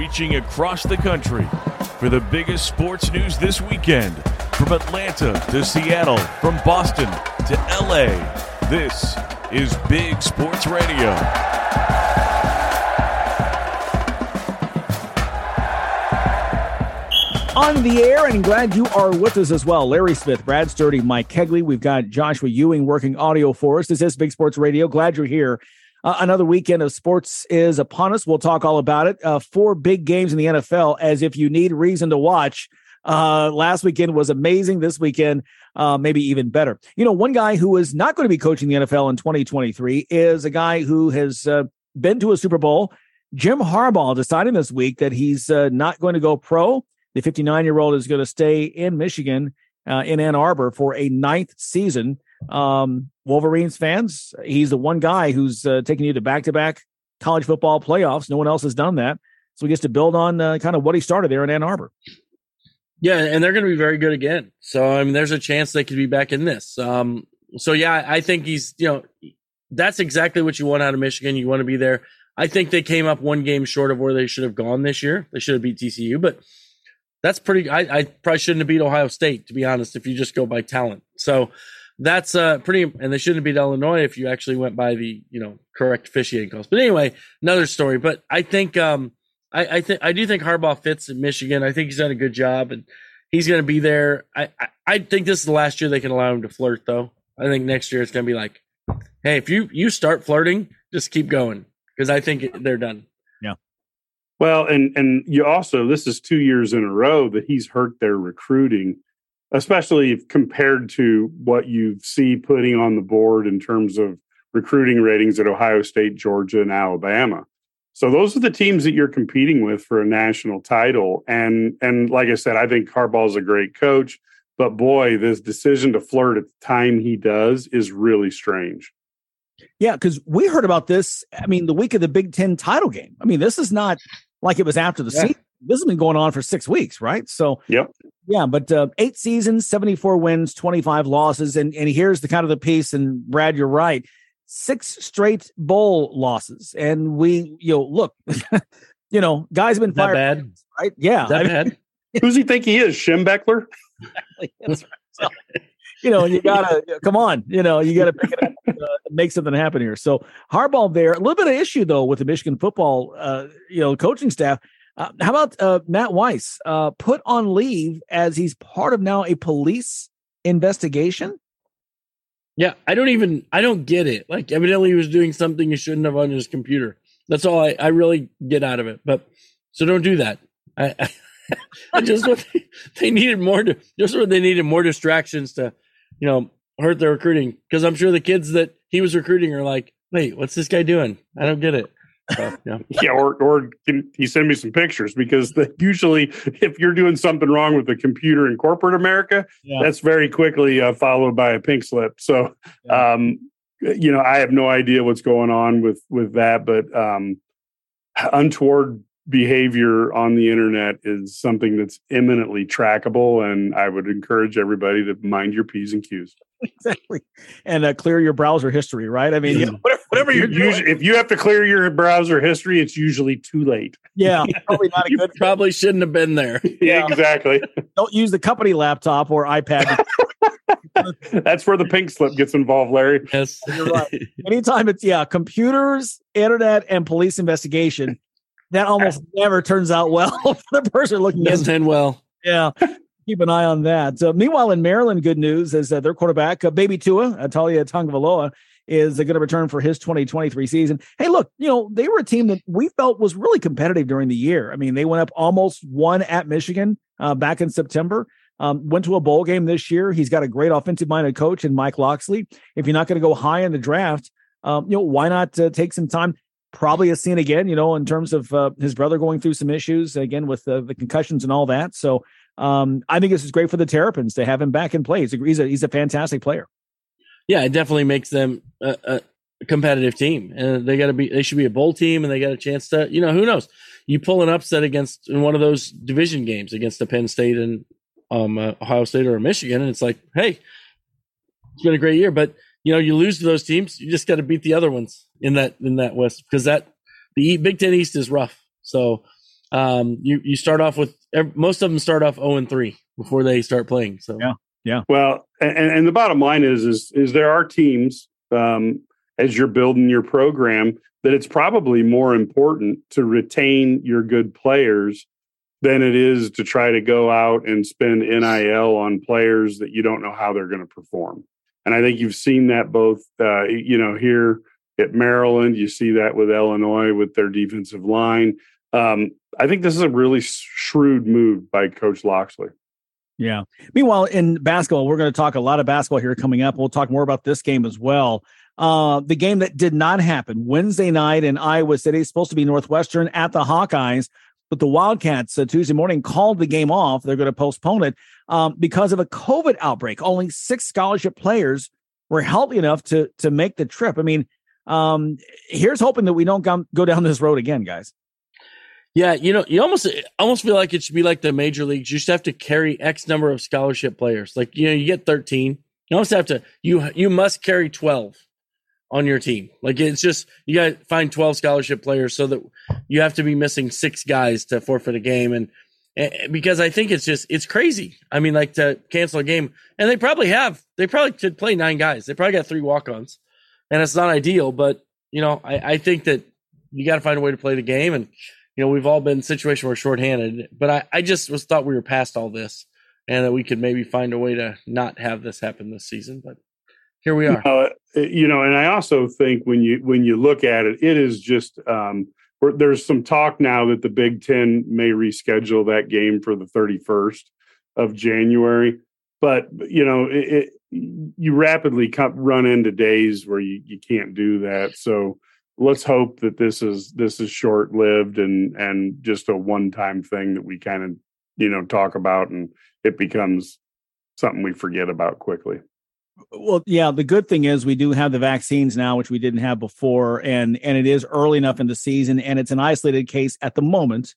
reaching across the country for the biggest sports news this weekend. From Atlanta to Seattle, from Boston to LA, this is Big Sports Radio. on the air and glad you are with us as well. Larry Smith, Brad Sturdy, Mike Cagley. We've got Joshua Ewing working audio for us. This is Big Sports Radio. Glad you're here. Uh, another weekend of sports is upon us. We'll talk all about it. Uh, four big games in the NFL, as if you need reason to watch. Uh, last weekend was amazing. This weekend, uh, maybe even better. You know, one guy who is not going to be coaching the NFL in 2023 is a guy who has uh, been to a Super Bowl. Jim Harbaugh deciding this week that he's uh, not going to go pro. The 59 year old is going to stay in Michigan, in Ann Arbor, for a ninth season um, Wolverines fans, he's the one guy who's uh, taking you to back to back college football playoffs. No one else has done that. So he gets to build on uh, kind of what he started there in Ann Arbor. Yeah, and they're going to be very good again. So I mean, there's a chance they could be back in this. Um, so yeah, I think he's you know that's exactly what you want out of Michigan. You want to be there. I think they came up one game short of where they should have gone this year. They should have beat TCU, but that's pretty. I, I probably shouldn't have beat Ohio State to be honest. If you just go by talent, so that's uh pretty and they shouldn't beat Illinois if you actually went by the you know correct officiating calls. But anyway, another story. But I think um I, I think I do think Harbaugh fits in Michigan. I think he's done a good job and he's gonna be there. I, I, I think this is the last year they can allow him to flirt though. I think next year it's gonna be like, hey, if you you start flirting, just keep going. Because I think they're done. Yeah. Well, and and you also this is two years in a row that he's hurt their recruiting especially compared to what you see putting on the board in terms of recruiting ratings at Ohio State, Georgia, and Alabama. So those are the teams that you're competing with for a national title. And and like I said, I think Harbaugh's a great coach, but boy, this decision to flirt at the time he does is really strange. Yeah, because we heard about this. I mean, the week of the Big Ten title game. I mean, this is not like it was after the yeah. season this has been going on for six weeks, right? So, yep, yeah. But uh, eight seasons, seventy-four wins, twenty-five losses, and and here's the kind of the piece. And Brad, you're right, six straight bowl losses, and we, you know, look, you know, guys have been that fired, bad, right? Yeah, that I mean, bad. Who's he think he is, Schembechler? Exactly. So, you know, you gotta come on. You know, you gotta pick it up, uh, make something happen here. So Harbaugh there, a little bit of issue though with the Michigan football, uh, you know, coaching staff. Uh, how about uh, Matt Weiss uh, put on leave as he's part of now a police investigation? Yeah, I don't even I don't get it. Like evidently he was doing something he shouldn't have on his computer. That's all I, I really get out of it. But so don't do that. I, I, just they, they needed more to just what they needed more distractions to, you know, hurt their recruiting. Because I'm sure the kids that he was recruiting are like, wait, what's this guy doing? I don't get it. So, yeah. yeah, or or can you send me some pictures because the, usually if you're doing something wrong with the computer in corporate America, yeah. that's very quickly uh, followed by a pink slip. So, yeah. um, you know, I have no idea what's going on with with that, but um, untoward behavior on the internet is something that's imminently trackable, and I would encourage everybody to mind your p's and q's. exactly, and uh, clear your browser history. Right? I mean, you know, whatever, whatever you're usually, if you have to clear your browser history, it's usually too late. Yeah, probably not a good. Probably shouldn't have been there. yeah, exactly. Don't use the company laptop or iPad. That's where the pink slip gets involved, Larry. Yes, you're right. Anytime it's yeah, computers, internet, and police investigation, that almost never turns out well for the person looking. Doesn't end well. Yeah keep an eye on that. Uh, meanwhile, in Maryland, good news is that their quarterback, uh, Baby Tua, Taulia Tagovailoa, is going to return for his 2023 season. Hey, look, you know they were a team that we felt was really competitive during the year. I mean, they went up almost one at Michigan uh, back in September. Um, went to a bowl game this year. He's got a great offensive-minded coach in Mike Locksley. If you're not going to go high in the draft, um, you know why not uh, take some time? Probably a scene again, you know, in terms of uh, his brother going through some issues again with uh, the concussions and all that. So um, I think this is great for the Terrapins to have him back in play. He's a, he's a, fantastic player. Yeah, it definitely makes them a, a competitive team, and they got to be they should be a bowl team, and they got a chance to you know who knows you pull an upset against in one of those division games against the Penn State and um, uh, Ohio State or Michigan, and it's like hey, it's been a great year, but you know you lose to those teams, you just got to beat the other ones in that in that West because that the Big Ten East is rough. So um, you you start off with most of them start off zero and three before they start playing. So yeah, yeah. Well, and, and the bottom line is is is there are teams um, as you're building your program that it's probably more important to retain your good players than it is to try to go out and spend NIL on players that you don't know how they're going to perform. And I think you've seen that both, uh, you know, here at Maryland, you see that with Illinois with their defensive line. Um, I think this is a really shrewd move by Coach Locksley. Yeah. Meanwhile, in basketball, we're going to talk a lot of basketball here coming up. We'll talk more about this game as well. Uh, the game that did not happen Wednesday night in Iowa City, supposed to be Northwestern at the Hawkeyes, but the Wildcats uh, Tuesday morning called the game off. They're going to postpone it um, because of a COVID outbreak. Only six scholarship players were healthy enough to to make the trip. I mean, um, here's hoping that we don't go, go down this road again, guys. Yeah, you know, you almost almost feel like it should be like the major leagues. You just have to carry X number of scholarship players. Like you know, you get 13. You almost have to you you must carry 12 on your team. Like it's just you got to find 12 scholarship players so that you have to be missing six guys to forfeit a game and, and because I think it's just it's crazy. I mean like to cancel a game and they probably have. They probably could play nine guys. They probably got three walk-ons. And it's not ideal, but you know, I, I think that you got to find a way to play the game and you know, we've all been in a situation where we're shorthanded, but I, I just was thought we were past all this and that we could maybe find a way to not have this happen this season, but here we are. Uh, you know, and I also think when you when you look at it, it is just um, there's some talk now that the Big Ten may reschedule that game for the 31st of January. But you know, it, it, you rapidly come, run into days where you, you can't do that. So let's hope that this is this is short lived and and just a one time thing that we kind of you know talk about and it becomes something we forget about quickly. Well, yeah, the good thing is we do have the vaccines now, which we didn't have before, and and it is early enough in the season, and it's an isolated case at the moment,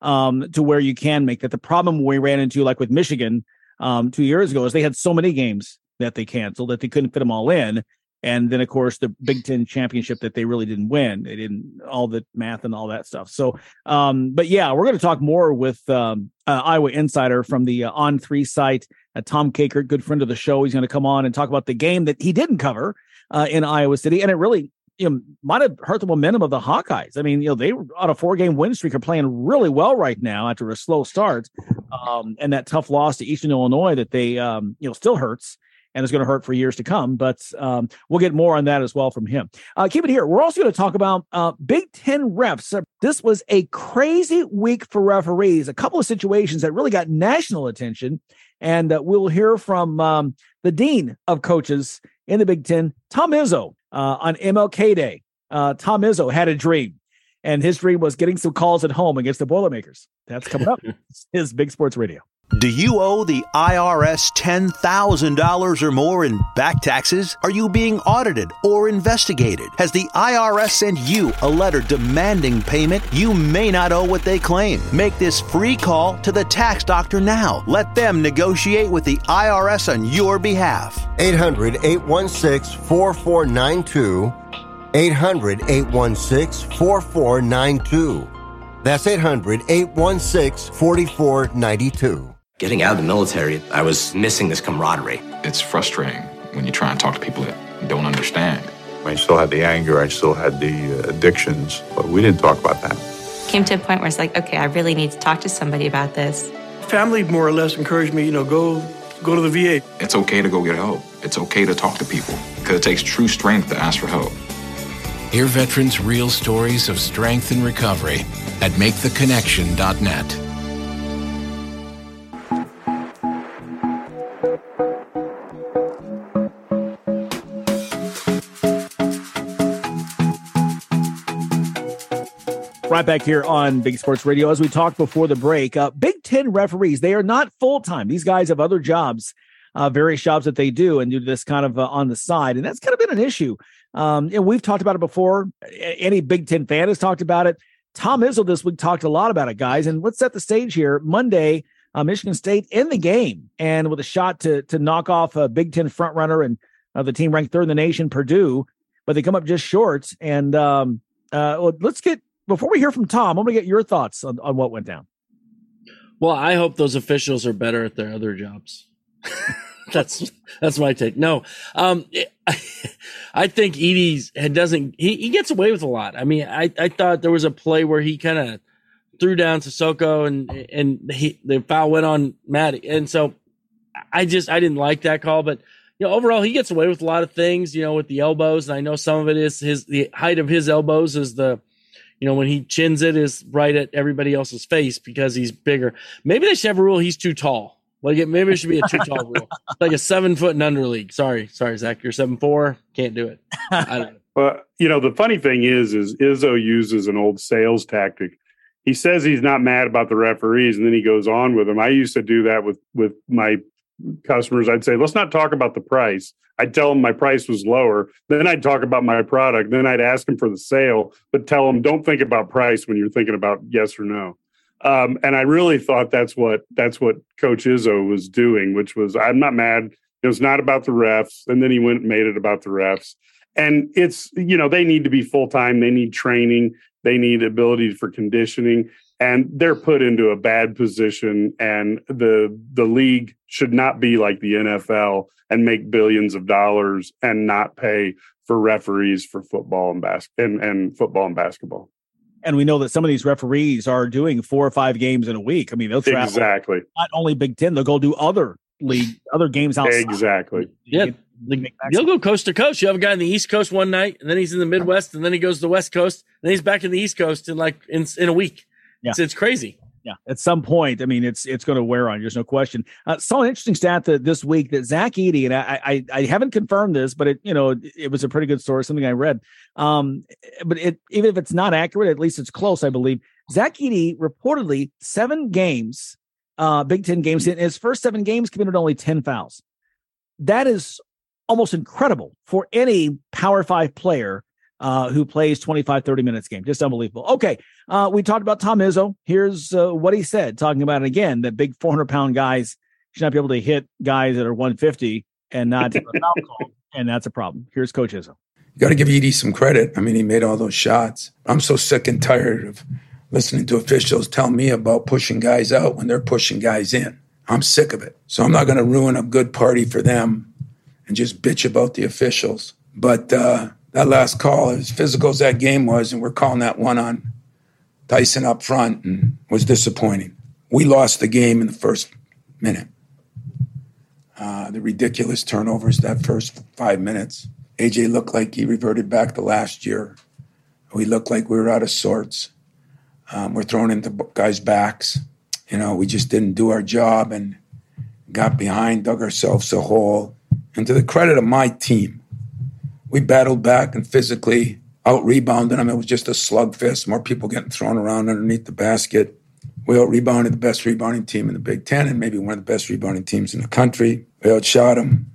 um, to where you can make that. The problem we ran into, like with Michigan, um, two years ago, is they had so many games that they canceled that they couldn't fit them all in, and then of course the Big Ten championship that they really didn't win. They didn't all the math and all that stuff. So, um, but yeah, we're going to talk more with um, uh, Iowa Insider from the uh, On3 site. Uh, Tom Kakert, good friend of the show, he's going to come on and talk about the game that he didn't cover uh, in Iowa City, and it really you know might have hurt the momentum of the Hawkeyes. I mean, you know they were on a four game win streak, are playing really well right now after a slow start, um, and that tough loss to Eastern Illinois that they um, you know still hurts and it's going to hurt for years to come. But um, we'll get more on that as well from him. Uh, keep it here. We're also going to talk about uh, Big Ten refs. Uh, this was a crazy week for referees. A couple of situations that really got national attention, and uh, we'll hear from um, the dean of coaches in the Big Ten, Tom Izzo, uh, on MLK Day. Uh, Tom Izzo had a dream. And his dream was getting some calls at home against the Boilermakers. That's coming up. His Big Sports Radio. Do you owe the IRS $10,000 or more in back taxes? Are you being audited or investigated? Has the IRS sent you a letter demanding payment? You may not owe what they claim. Make this free call to the tax doctor now. Let them negotiate with the IRS on your behalf. 800 816 4492. 800 816 4492. That's 800 816 4492 getting out of the military, I was missing this camaraderie. It's frustrating when you try and talk to people that don't understand. I still had the anger, I still had the uh, addictions, but we didn't talk about that. Came to a point where it's like, okay, I really need to talk to somebody about this. Family more or less encouraged me, you know, go go to the VA. It's okay to go get help. It's okay to talk to people because it takes true strength to ask for help. Hear veterans' real stories of strength and recovery at maketheconnection.net. Right back here on Big Sports Radio. As we talked before the break, uh, Big Ten referees, they are not full time. These guys have other jobs, uh, various jobs that they do and do this kind of uh, on the side. And that's kind of been an issue. Um, and we've talked about it before. Any Big Ten fan has talked about it. Tom Izzo this week talked a lot about it, guys. And let's set the stage here. Monday, uh, Michigan State in the game and with a shot to to knock off a Big Ten frontrunner and uh, the team ranked third in the nation, Purdue, but they come up just short. And um, uh, well, let's get before we hear from Tom, I'm going to get your thoughts on, on what went down. Well, I hope those officials are better at their other jobs. that's that's my take. No, um, I think Edey's doesn't. He, he gets away with a lot. I mean, I, I thought there was a play where he kind of threw down Sissoko and and he, the foul went on Mady, and so I just I didn't like that call. But you know, overall, he gets away with a lot of things. You know, with the elbows, and I know some of it is his the height of his elbows is the you know, when he chins it is right at everybody else's face because he's bigger. Maybe they should have a rule he's too tall. Like it, maybe it should be a too tall rule, like a seven foot and under league. Sorry, sorry, Zach, you're seven four, can't do it. I don't know. But you know, the funny thing is, is Izzo uses an old sales tactic. He says he's not mad about the referees, and then he goes on with them. I used to do that with with my customers. I'd say, let's not talk about the price. I'd tell them my price was lower. Then I'd talk about my product. Then I'd ask them for the sale, but tell them don't think about price when you're thinking about yes or no. Um, and I really thought that's what that's what Coach Izzo was doing, which was I'm not mad. It was not about the refs, and then he went and made it about the refs. And it's you know they need to be full time. They need training. They need ability for conditioning and they're put into a bad position and the the league should not be like the NFL and make billions of dollars and not pay for referees for football and bas- and, and football and basketball. And we know that some of these referees are doing four or five games in a week. I mean, they'll travel exactly not only Big Ten, they'll go do other league, other games outside. Exactly. Yeah. You'll go coast to coast. You have a guy in the East Coast one night, and then he's in the Midwest, and then he goes to the West Coast, and then he's back in the East Coast in like in in a week. Yeah. It's, it's crazy. Yeah, at some point, I mean, it's it's going to wear on. you. There's no question. Uh, saw an interesting stat that this week that Zach Edey and I, I I haven't confirmed this, but it you know it was a pretty good story, something I read. Um, but it even if it's not accurate, at least it's close, I believe. Zach Edey reportedly seven games, uh, Big Ten games in his first seven games committed only ten fouls. That is almost incredible for any Power Five player uh, who plays 25, 30 minutes game. Just unbelievable. Okay. Uh, we talked about Tom Izzo. Here's uh, what he said, talking about it again that big 400 pound guys should not be able to hit guys that are 150 and not and that's a problem. Here's Coach Izzo. You got to give Edey some credit. I mean, he made all those shots. I'm so sick and tired of listening to officials tell me about pushing guys out when they're pushing guys in. I'm sick of it. So I'm not going to ruin a good party for them and just bitch about the officials. But uh, that last call, as physical as that game was, and we're calling that one on Tyson up front, and was disappointing. We lost the game in the first minute. Uh, the ridiculous turnovers that first five minutes. AJ looked like he reverted back to last year. We looked like we were out of sorts. Um, we're thrown into guys' backs. You know, we just didn't do our job and got behind, dug ourselves a hole. And to the credit of my team, we battled back and physically out rebounded them. It was just a slugfest, more people getting thrown around underneath the basket. We out rebounded the best rebounding team in the Big Ten and maybe one of the best rebounding teams in the country. We outshot them.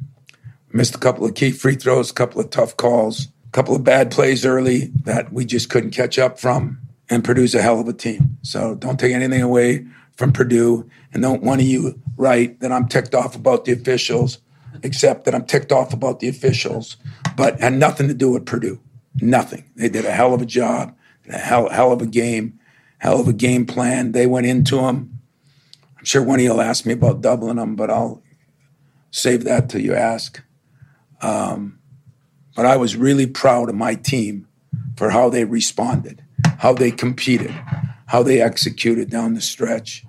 Missed a couple of key free throws, a couple of tough calls, a couple of bad plays early that we just couldn't catch up from and produce a hell of a team. So don't take anything away from Purdue and don't one of you write that I'm ticked off about the officials except that I'm ticked off about the officials, but had nothing to do with Purdue. Nothing. They did a hell of a job, a hell, hell of a game, hell of a game plan. They went into them. I'm sure one of you'll ask me about doubling them, but I'll save that till you ask. Um, but I was really proud of my team for how they responded, how they competed, how they executed down the stretch.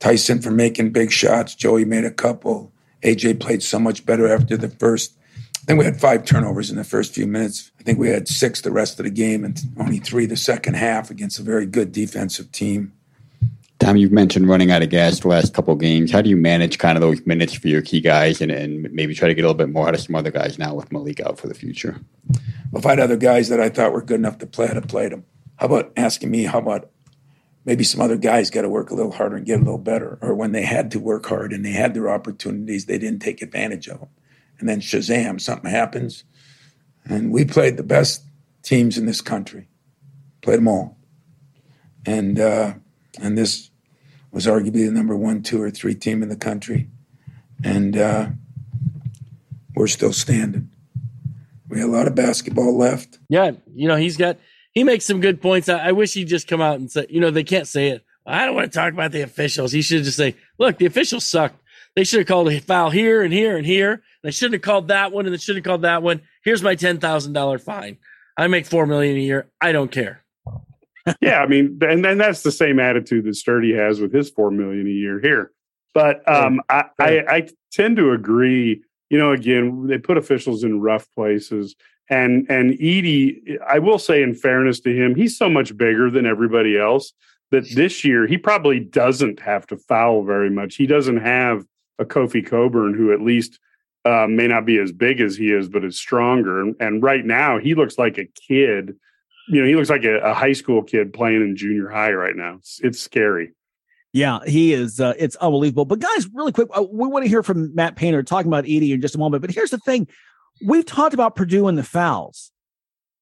Tyson for making big shots. Joey made a couple. AJ played so much better after the first. I think we had five turnovers in the first few minutes. I think we had six the rest of the game and only three the second half against a very good defensive team. Tom, you've mentioned running out of gas the last couple games. How do you manage kind of those minutes for your key guys and, and maybe try to get a little bit more out of some other guys now with Malik out for the future? Well, if I had other guys that I thought were good enough to play, I'd have played them. How about asking me, how about maybe some other guys got to work a little harder and get a little better. Or when they had to work hard and they had their opportunities, they didn't take advantage of them. And then Shazam, something happens. And we played the best teams in this country, played them all. And, uh, and this was arguably the number one, two, or three team in the country. And uh, we're still standing. We have a lot of basketball left. Yeah, you know, he's got he makes some good points. I, I wish he'd just come out and say, you know, they can't say it. I don't want to talk about the officials. He should just say, look, the officials sucked. They should have called a foul here and here and here. They shouldn't have called that one and I shouldn't have called that one. Here's my ten thousand dollar fine. I make four million a year. I don't care. yeah, I mean, and then that's the same attitude that Sturdy has with his four million a year here. But um, I, I, I tend to agree. You know, again, they put officials in rough places, and and Edey, I will say, in fairness to him, he's so much bigger than everybody else that this year he probably doesn't have to foul very much. He doesn't have a Kofi Cockburn who at least uh, may not be as big as he is, but is stronger. And, and, right now he looks like a kid. You know, he looks like a, a high school kid playing in junior high right now. It's, it's scary. Yeah, he is. Uh, it's unbelievable. But guys, really quick, uh, we want to hear from Matt Painter talking about Edey in just a moment. But here's the thing: we've talked about Purdue and the fouls,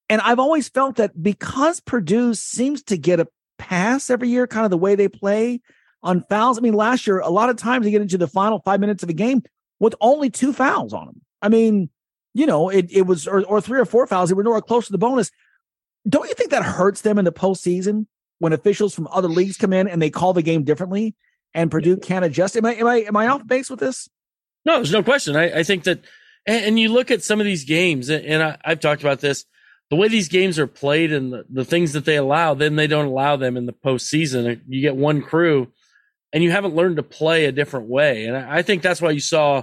and I've always felt that because Purdue seems to get a pass every year, kind of the way they play on fouls. I mean, last year, a lot of times they get into the final five minutes of a game with only two fouls on them. I mean, you know, it, it was, or, or three or four fouls. They were nowhere close to the bonus. Don't you think that hurts them in the postseason when officials from other leagues come in and they call the game differently and Purdue can't adjust? Am I, am I, am I off base with this? No, there's no question. I, I think that, and, and, you look at some of these games, and, and I, I've talked about this the way these games are played and the, the things that they allow, then they don't allow them in the postseason. You get one crew and you haven't learned to play a different way. And I, think that's why you saw,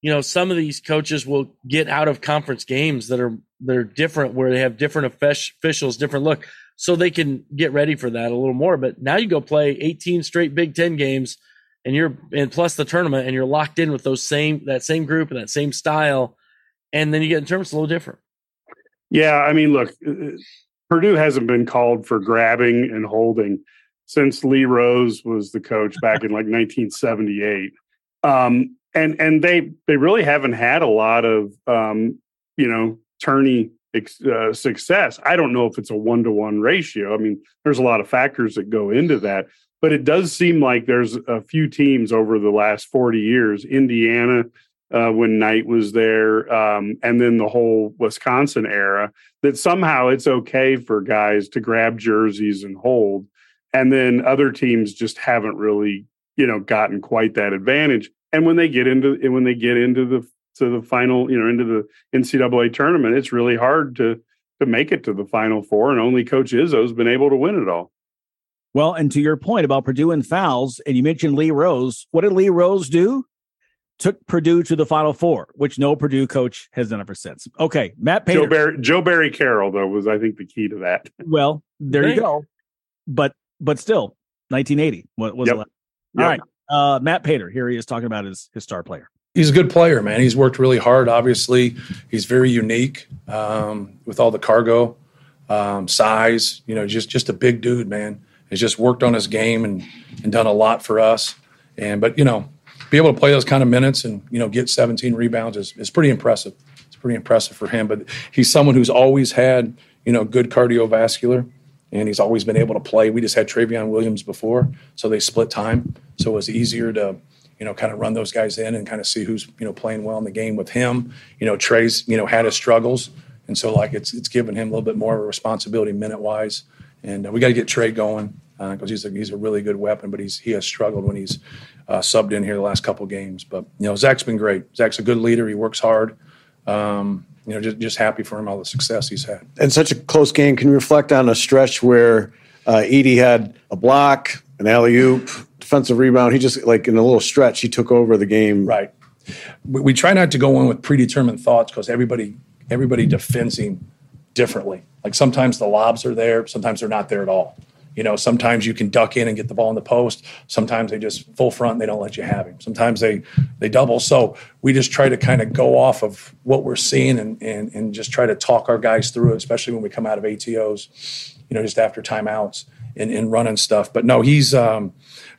you know, some of these coaches will get out of conference games that are that are different, where they have different officials, different look, so they can get ready for that a little more. But now you go play 18 straight Big Ten games, and you're and plus the tournament, and you're locked in with those same that same group and that same style, and then you get in terms a little different. Yeah, I mean, look, uh, uh, Purdue hasn't been called for grabbing and holding since Lee Rose was the coach back in like 1978. Um, and and they they really haven't had a lot of um, you know tourney uh, success. I don't know if it's a one to one ratio. I mean, there's a lot of factors that go into that, but it does seem like there's a few teams over the last 40 years. Indiana uh, when Knight was there, um, and then the whole Wisconsin era, that somehow it's okay for guys to grab jerseys and hold, and then other teams just haven't really, you know, gotten quite that advantage. And when they get into when they get into the to the final, you know, into the NCAA tournament, it's really hard to to make it to the final four, and only Coach Izzo's been able to win it all. Well, and to your point about Purdue and fouls, and you mentioned Lee Rose. What did Lee Rose do? took Purdue to the Final Four, which no Purdue coach has done ever since. Okay, Matt Painter. Joe Barry, Joe Barry Carroll, though, was I think the key to that. Well, there you go. But but still, 1980 what was yep. All yep. right, uh, Matt Painter, Here he is talking about his his star player. He's a good player, man. He's worked really hard. Obviously, he's very unique um, with all the cargo, um, size. You know, just just a big dude, man. He's just worked on his game and and done a lot for us. And but you know, be able to play those kind of minutes and you know get 17 rebounds is, is pretty impressive. It's pretty impressive for him. But he's someone who's always had you know good cardiovascular, and he's always been able to play. We just had Trevion Williams before, so they split time, so it was easier to you know kind of run those guys in and kind of see who's you know playing well in the game with him. You know Trey's you know had his struggles, and so like it's it's given him a little bit more of a responsibility minute wise, and uh, we got to get Trey going because uh, he's a, he's a really good weapon, but he's he has struggled when he's uh, subbed in here the last couple games. But you know, Zach's been great. Zach's a good leader. He works hard. Um, you know, just just happy for him all the success he's had. And such a close game. Can you reflect on a stretch where uh, Edey had a block, an alley oop, defensive rebound? He just like in a little stretch, he took over the game. Right. We, we try not to go in with predetermined thoughts because everybody everybody defends him differently. Like sometimes the lobs are there, sometimes they're not there at all. You know, sometimes you can duck in and get the ball in the post. Sometimes they just full front and they don't let you have him. Sometimes they they double. So we just try to kind of go off of what we're seeing and and and just try to talk our guys through it, especially when we come out of ATOs, you know, just after timeouts and, and running stuff. But no, he's um,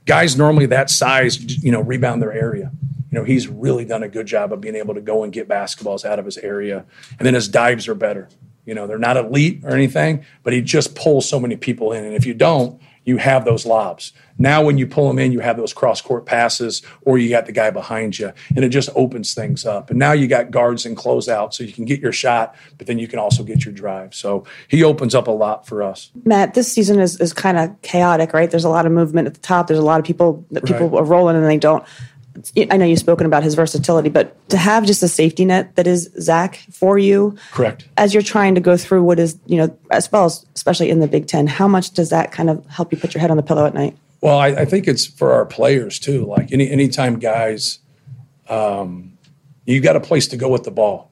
guys normally that size, you know, rebound their area. You know, he's really done a good job of being able to go and get basketballs out of his area. And then his dives are better You know, they're not elite or anything, but he just pulls so many people in. And if you don't, you have those lobs. Now, when you pull them in, you have those cross court passes, or you got the guy behind you, and it just opens things up. And now you got guards and close closeout, so you can get your shot, but then you can also get your drive. So he opens up a lot for us. Matt, this season is, is kind of chaotic, right? There's a lot of movement at the top. There's a lot of people that people Right. are rolling and they don't. I know you've spoken about his versatility, but to have just a safety net that is Zach for you Correct. as you're trying to go through what is, you know, as well as especially in the Big Ten, how much does that kind of help you put your head on the pillow at night? Well, I, I think it's for our players too. Like any anytime guys, um, you got a place to go with the ball.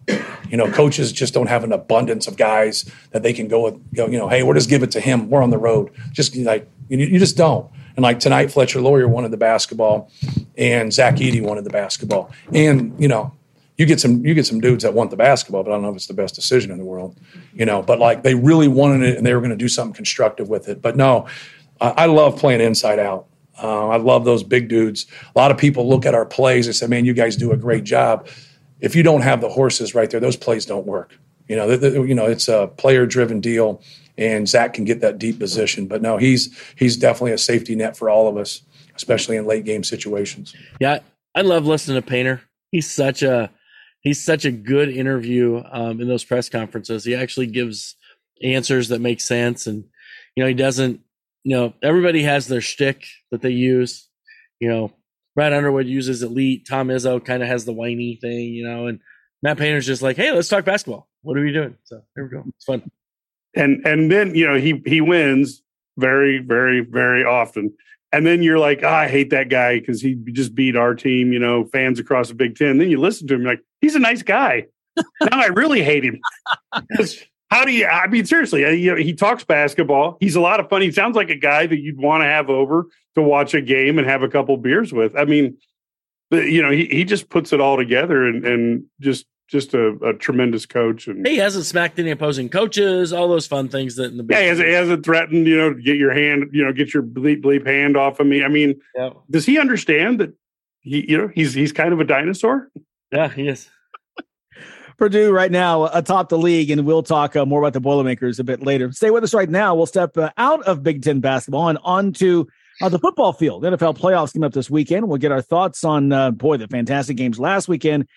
You know, coaches just don't have an abundance of guys that they can go with. Go, you know, hey, we'll just give it to him. We're on the road. Just like you, you just don't. And like tonight, Fletcher Loyer wanted the basketball, and Zach Edey wanted the basketball. And you know, you get some you get some dudes that want the basketball, but I don't know if it's the best decision in the world. You know, but like they really wanted it, and they were going to do something constructive with it. But no, I, I love playing inside out. Uh, I love those big dudes. A lot of people look at our plays and say, "Man, you guys do a great job." If you don't have the horses right there, those plays don't work. You know, you know, it's a player-driven deal, and Zach can get that deep position. But no, he's he's definitely a safety net for all of us, especially in late game situations. Yeah, I love listening to Painter. He's such a he's such a good interview um, in those press conferences. He actually gives answers that make sense, and you know he doesn't. You know, everybody has their shtick that they use. You know, Brad Underwood uses elite. Tom Izzo kind of has the whiny thing. You know, and Matt Painter's just like, hey, let's talk basketball. What are we doing? So there we go. It's fun. And and then you know he he wins very very very often. And then you're like oh, i hate that guy because he just beat our team you know fans across the big ten. Then you listen to him you're like he's a nice guy. Now i really hate him. How do you i mean seriously you know, he talks basketball. He's a lot of fun. He sounds like a guy that you'd want to have over to watch a game and have a couple beers with. I mean you know he, he just puts it all together and and just just a, a tremendous coach and He hasn't smacked any opposing coaches. All those fun things that in the yeah, he hasn't, he hasn't threatened, you know, to get your hand, you know, get your bleep bleep hand off of me. I mean, does he understand that he, you know, he's he's kind of a dinosaur? Yeah, he is. Purdue right now atop the league, and we'll talk uh, more about the Boilermakers a bit later. Stay with us right now. We'll step uh, out of Big Ten basketball and onto uh, the football field. NFL playoffs come up this weekend. We'll get our thoughts on, uh, boy, the fantastic games last weekend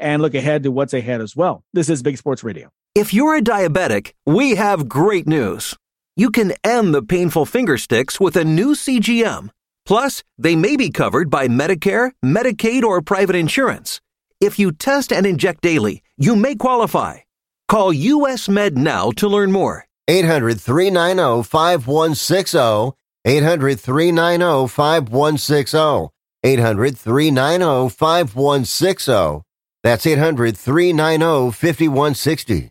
and look ahead to what's ahead as well. This is Big Sports Radio. If you're a diabetic, we have great news. You can end the painful finger sticks with a new CGM. Plus, they may be covered by Medicare, Medicaid, or private insurance. If you test and inject daily, you may qualify. Call US Med now to learn more. 800 390 5160. 800 390 5160. 800 390 5160. That's 800 390 5160.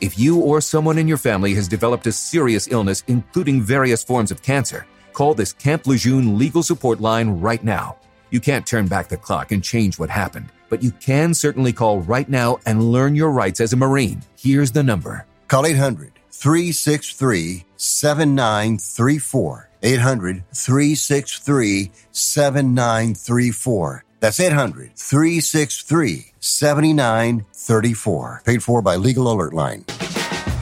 If you or someone in your family has developed a serious illness, including various forms of cancer, call this Camp Lejeune legal support line right now. You can't turn back the clock and change what happened, but you can certainly call right now and learn your rights as a Marine. Here's the number Call 800 363 7934. 800 363 7934. That's 800 363 7934. Paid for by Legal Alert Line.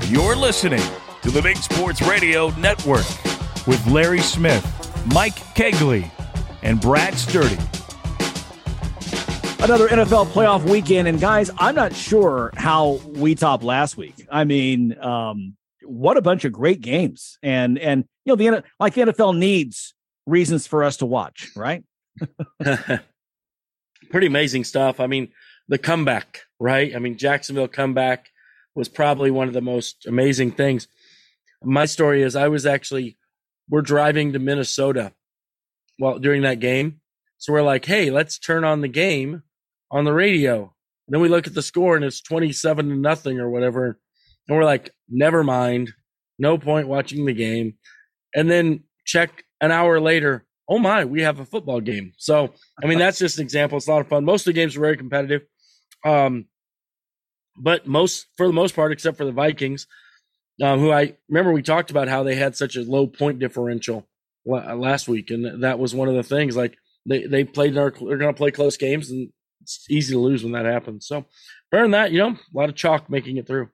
You're listening to the Big Sports Radio Network with Larry Smith, Mike Cagley, and Brad Sturdy. Another NFL playoff weekend, and guys, I'm not sure how we topped last week. I mean, um, what a bunch of great games, and and you know the like the NFL needs reasons for us to watch, right? Pretty amazing stuff. I mean, the comeback, right? I mean, Jacksonville comeback was probably one of the most amazing things. My story is I was actually we're driving to Minnesota well during that game. So we're like, hey, let's turn on the game on the radio. And then we look at the score and it's 27 to nothing or whatever. And we're like, never mind. No point watching the game. And then check an hour later. Oh my, we have a football game. So, I mean, that's just an example. It's a lot of fun. Most of the games are very competitive. Um, but most, for the most part, except for the Vikings, um, who I remember we talked about how they had such a low point differential last week. And that was one of the things like they, they played, our, they're going to play close games and it's easy to lose when that happens. So, better that, you know, a lot of chalk making it through.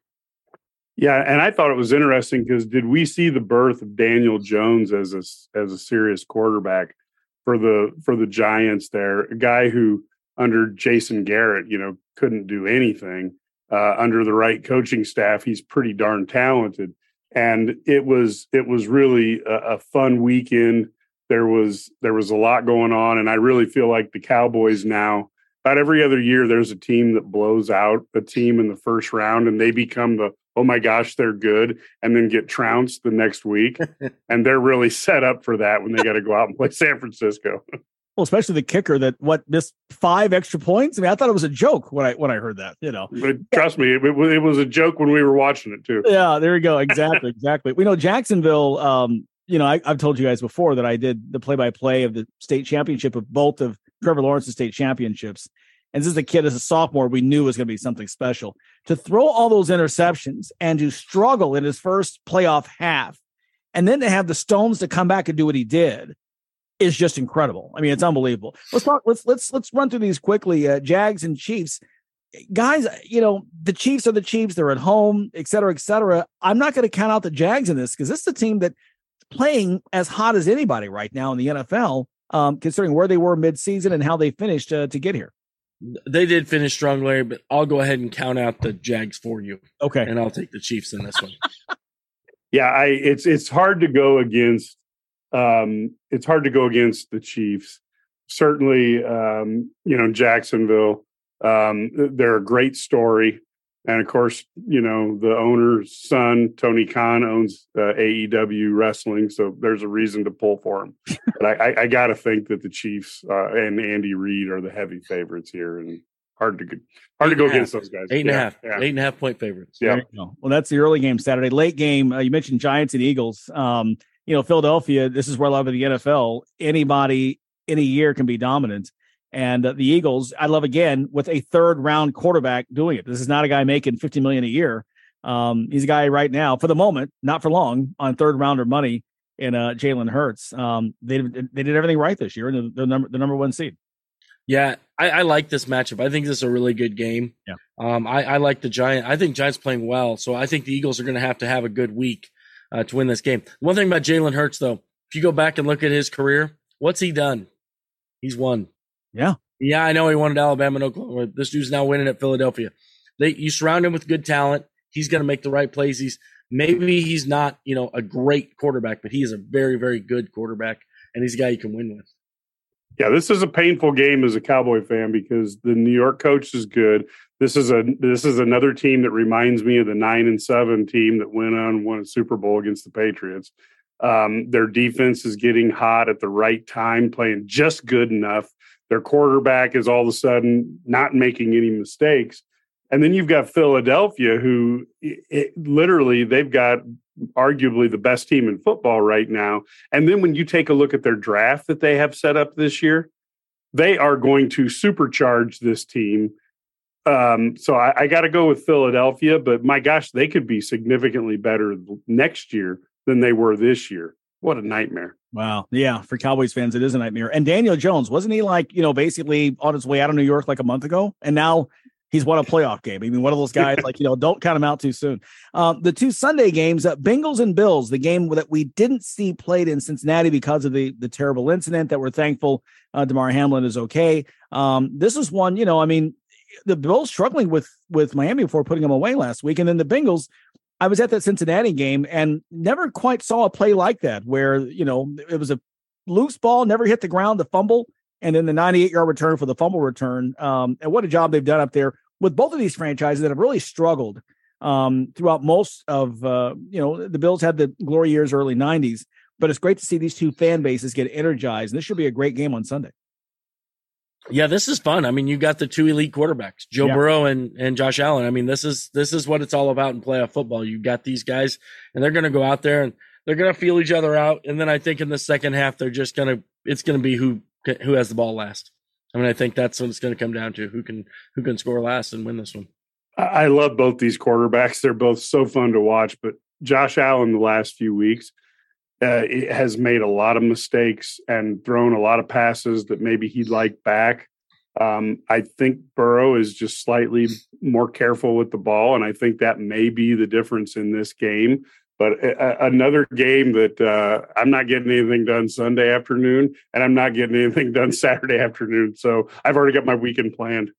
Yeah, and I thought it was interesting because did we see the birth of Daniel Jones as a as a serious quarterback for the for the Giants? There, a guy who under Jason Garrett, you know, couldn't do anything. Uh, under the right coaching staff, he's pretty darn talented, and it was it was really a, a fun weekend. There was there was a lot going on, and I really feel like the Cowboys now about every other year there's a team that blows out a team in the first round and they become the oh my gosh, they're good, and then get trounced the next week. and they're really set up for that when they got to go out and play San Francisco. well, especially the kicker that what missed five extra points. I mean, I thought it was a joke when I when I heard that. You know, but trust me, it, it was a joke when we were watching it too. Yeah, there you go. Exactly, exactly. We know Jacksonville. Um, you know, I, have told you guys before that I did the play by play of the state championship of both of Trevor Lawrence's state championships. And this is a kid as a sophomore, we knew was going to be something special. To throw all those interceptions and to struggle in his first playoff half, and then to have the stones to come back and do what he did is just incredible. I mean, it's unbelievable. Let's talk. Let's let's let's run through these quickly. Uh, Jags and Chiefs, guys. You know, the Chiefs are the Chiefs. They're at home, et cetera, et cetera. I'm not going to count out the Jags in this because this is a team that playing as hot as anybody right now in the NFL, um, considering where they were midseason and how they finished uh, to get here. They did finish strong, Larry, but I'll go ahead and count out the Jags for you. Okay. And I'll take the Chiefs in this one. yeah, I it's it's hard to go against um it's hard to go against the Chiefs. Certainly um, you know, Jacksonville. Um, they're a great story. And of course, you know, the owner's son, Tony Khan, owns uh, AEW Wrestling. So there's a reason to pull for him. but I, I, I got to think that the Chiefs uh, and Andy Reid are the heavy favorites here. And hard to hard eight to go against those guys. Eight and yeah, a half, yeah. eight and a half point favorites. Yeah. Well, that's the early game Saturday. Late game, uh, you mentioned Giants and Eagles. Um, you know, Philadelphia, this is where a lot of the NFL. Anybody any year can be dominant. And uh, the Eagles, I love again with a third round quarterback doing it. This is not a guy making 50 million a year. Um, he's a guy right now for the moment, not for long, on third rounder money in uh, Jalen Hurts. Um, they they did everything right this year, and the, the number the number one seed. Yeah, I, I, like this matchup. I think this is a really good game. Yeah. Um, I, I like the Giant. I think Giants playing well, so I think the Eagles are going to have to have a good week uh, to win this game. One thing about Jalen Hurts, though, if you go back and look at his career, what's he done? He's won. Yeah. Yeah, I know he wanted Alabama and Oklahoma. This dude's now winning at Philadelphia. They you surround him with good talent. He's going to make the right plays. He's maybe he's not, you know, a great quarterback, but he is a very, very good quarterback, and he's a guy you can win with. Yeah, this is a painful game as a Cowboy fan because the New York coach is good. This is a this is another team that reminds me of the nine and seven team that went on won a Super Bowl against the Patriots. Um, their defense is getting hot at the right time, playing just good enough their quarterback is all of a sudden not making any mistakes. And then you've got Philadelphia, who it, literally they've got arguably the best team in football right now. And then when you take a look at their draft that they have set up this year, they are going to supercharge this team. Um, so I, I got to go with Philadelphia, but my gosh, they could be significantly better next year than they were this year. What a nightmare. Wow. Yeah. For Cowboys fans, it is a nightmare. And Daniel Jones, wasn't he like, you know, basically on his way out of New York like a month ago? And now he's won a playoff game. I mean, one of those guys, like, you know, don't count him out too soon. Um, the two Sunday games, uh, Bengals and Bills, the game that we didn't see played in Cincinnati because of the, the terrible incident that we're thankful uh, Damar Hamlin is okay. Um, this is one, you know, I mean, the Bills struggling with with Miami before putting them away last week, and then the Bengals I was at that Cincinnati game and never quite saw a play like that where, you know, it was a loose ball, never hit the ground, the fumble, and then the 98 yard return for the fumble return. Um, and what a job they've done up there with both of these franchises that have really struggled um, throughout most of, uh, you know, the Bills had the glory years, early 90s, but it's great to see these two fan bases get energized. And this should be a great game on Sunday. Yeah, this is fun. I mean, you got the two elite quarterbacks, Joe Yeah. Burrow and, and Josh Allen. I mean, this is this is what it's all about in playoff football. You got these guys, and they're going to go out there and they're going to feel each other out. And then I think in the second half, they're just going to it's going to be who who has the ball last. I mean, I think that's what it's going to come down to: who can who can score last and win this one. I I love both these quarterbacks. They're both so fun to watch. But Josh Allen, the last few weeks, uh, it has made a lot of mistakes and thrown a lot of passes that maybe he'd like back. Um, I think Burrow is just slightly more careful with the ball, and I think that may be the difference in this game. But a- a- another game that uh, I'm not getting anything done Sunday afternoon, and I'm not getting anything done Saturday afternoon. So I've already got my weekend planned.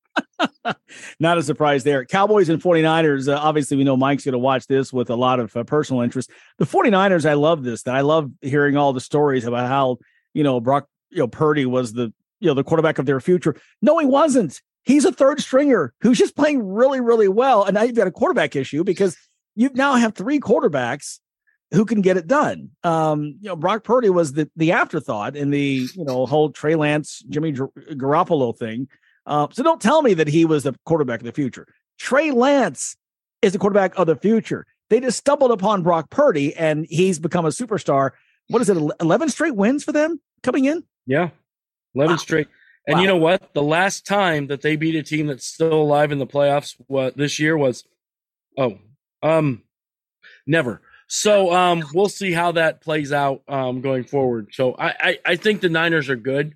Not a surprise there. Cowboys and 49ers. Uh, obviously, we know Mike's going to watch this with a lot of uh, personal interest. The 49ers, I love this. That I love hearing all the stories about how, you know, Brock, you know, Purdy was the, you know, the quarterback of their future. No, he wasn't. He's a third stringer who's just playing really, really well. And now you've got a quarterback issue because you now have three quarterbacks who can get it done. Um, you know, Brock Purdy was the the afterthought in the you know whole Trey Lance, Jimmy Gar- Garoppolo thing. Uh, so don't tell me that he was the quarterback of the future. Trey Lance is the quarterback of the future. They just stumbled upon Brock Purdy, and he's become a superstar. What is it? Eleven straight wins for them coming in. Yeah, eleven straight. And you know what? The last time that they beat a team that's still alive in the playoffs, what this year was, oh, um, never. So um, we'll see how that plays out um, going forward. So I, I, I think the Niners are good,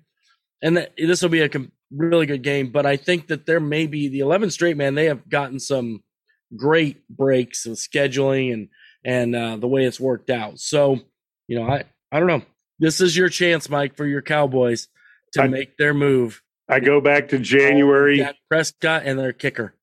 and that this will be a com- really good game. But I think that there may be the 11 straight man. They have gotten some great breaks with scheduling and and uh, the way it's worked out. So you know, I I don't know. This is your chance, Mike, for your Cowboys to I- make their move. I go back to January. Prescott and their kicker.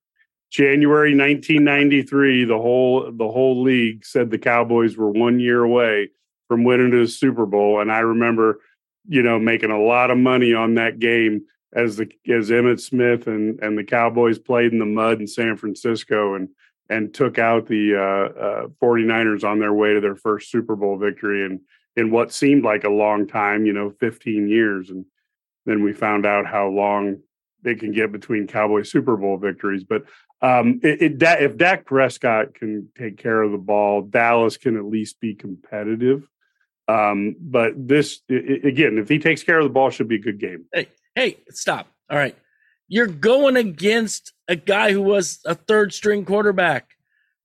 January 1993, the whole the whole league said the Cowboys were one year away from winning the Super Bowl, and I remember, you know, making a lot of money on that game as the as Emmitt Smith and and the Cowboys played in the mud in San Francisco and and took out the uh, uh, 49ers on their way to their first Super Bowl victory and in what seemed like a long time, you know, 15 years, and then we found out how long they can get between Cowboy Super Bowl victories. But um, it, it, if Dak Prescott can take care of the ball, Dallas can at least be competitive. Um, but this i- i- again, if he takes care of the ball, should be a good game. Hey, hey, stop. All right. You're going against a guy who was a third string quarterback.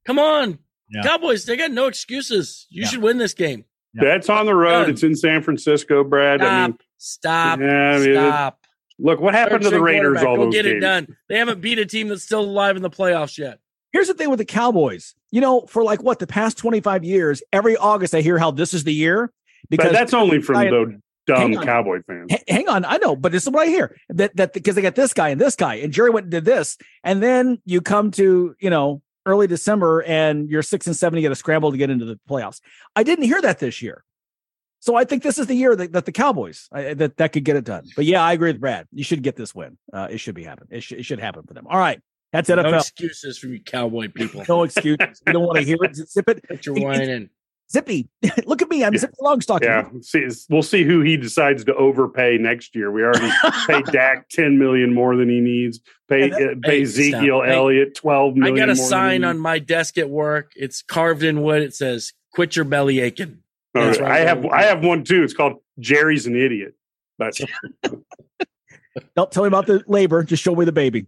Come on. Yeah. Cowboys, they got no excuses. You Yeah. should win this game. That's on the road. It's in San Francisco, Brad. Stop. I mean, stop. Yeah, I mean, it- stop. look what happened to the Third-string Raiders. quarterback. All Go those get games. it done. They haven't beat a team that's still alive in the playoffs yet. Here's the thing with the Cowboys. You know, for like what the past 25 years, every August I hear how this is the year But that's only from the dumb Cowboy fans. H- hang on, I know, but this is what I hear that that because they got this guy and this guy, and Jerry went and did this, and then you come to you know early December and you're six and seven, you got to scramble to get into the playoffs. I didn't hear that this year, so I think this is the year that, that the Cowboys I, that that could get it done. But yeah, I agree with Brad. You should get this win. Uh, it should be happen. It should it should happen for them. All right, that's No NFL. excuses from you cowboy people. No excuses. We don't want to hear it. Zip it. Put your wine in. Zippy. Look at me. I'm Zippy Longstock. Yeah, see, we'll see who he decides to overpay next year. We already paid Dak ten million more than he needs. Pay uh, pay Ezekiel Hey, Elliott twelve I got a more sign on my desk at work. It's carved in wood. It says, "Quit your belly aching." That's right. I have I have one too. It's called Jerry's an idiot. But Don't tell me about the labor. Just show me the baby.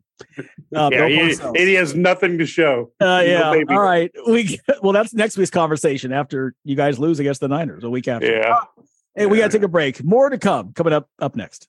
Uh, yeah, he, he has nothing to show. Uh, No yeah. baby. All right. We well, that's next week's conversation after you guys lose against the Niners a week after. Yeah. Hey, we got to take a break. More to come. Coming up up next.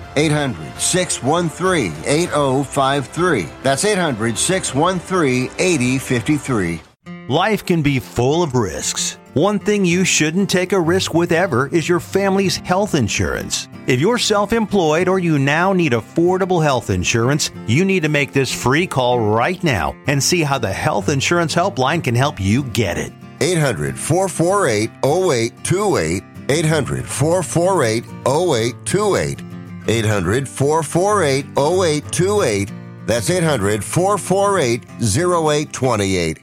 800 613 8053. That's 800 613 8053. Life can be full of risks. One thing you shouldn't take a risk with ever is your family's health insurance. If you're self employed or you now need affordable health insurance, you need to make this free call right now and see how the Health Insurance Helpline can help you get it. 800 448 0828. 800 448 0828. 800 448 0828. That's 800 448 0828.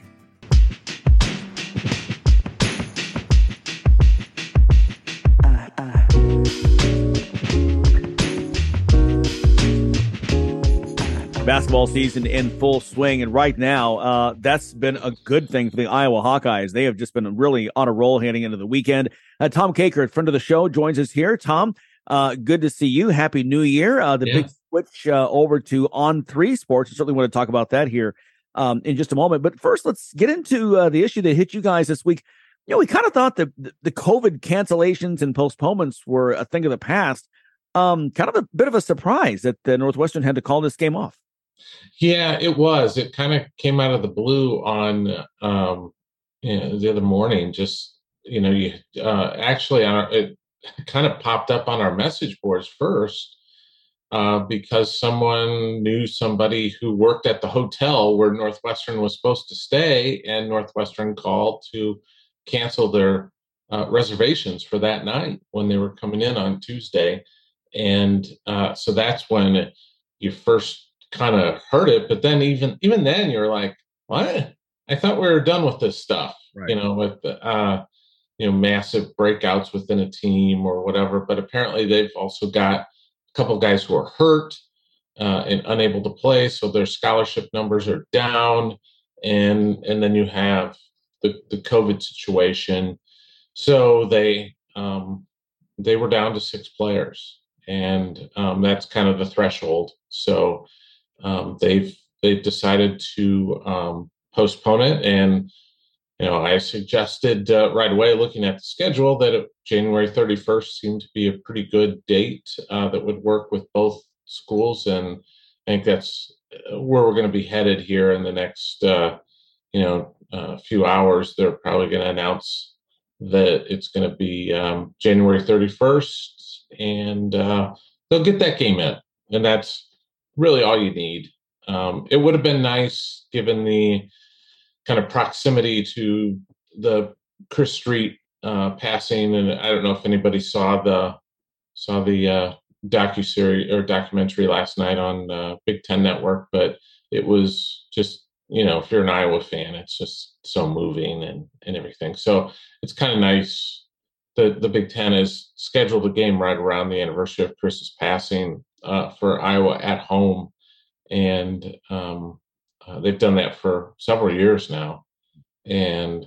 Basketball season in full swing, and right now, uh, that's been a good thing for the Iowa Hawkeyes. They have just been really on a roll heading into the weekend. Uh, Tom Kakert, friend of the show, joins us here. Tom, uh, good to see you. Happy New Year. Uh, the Yeah. big switch uh, over to On3 Sports. I certainly want to talk about that here um, in just a moment. But first, let's get into uh, the issue that hit you guys this week. You know, we kind of thought that the, the COVID cancellations and postponements were a thing of the past. Um, kind of a bit of a surprise that the Northwestern had to call this game off. Yeah, it was. It kind of came out of the blue on um, you know, the other morning. Just you know, you uh, actually on our, it kind of popped up on our message boards first uh, because someone knew somebody who worked at the hotel where Northwestern was supposed to stay, and Northwestern called to cancel their uh, reservations for that night when they were coming in on Tuesday, and uh, so that's when you first kind of heard it. But then even even then, you're like, what? I thought we were done with this stuff, you know, with uh, you know massive breakouts within a team or whatever. But apparently, they've also got a couple guys who are hurt uh, and unable to play, so their scholarship numbers are down, and and then you have the the COVID situation. So they um, they were down to six players, and um, that's kind of the threshold. So um, they've they've decided to um, postpone it, and you know I suggested uh, right away, looking at the schedule, that it, January 31st seemed to be a pretty good date uh, that would work with both schools, and I think that's uh, where we're going to be headed here in the next uh, you know uh, few hours. They're probably going to announce that it's going to be um, January 31st, and uh, they'll get that game in, and that's really all you need. Um, it would have been nice given the kind of proximity to the Chris Street uh, passing, and I don't know if anybody saw the saw the uh, docu series or documentary last night on uh, Big Ten Network, but it was just you know if you're an Iowa fan, it's just so moving and and everything. So it's kind of nice. The the Big Ten has scheduled a game right around the anniversary of Chris's passing uh, for Iowa at home, and um, uh, they've done that for several years now, and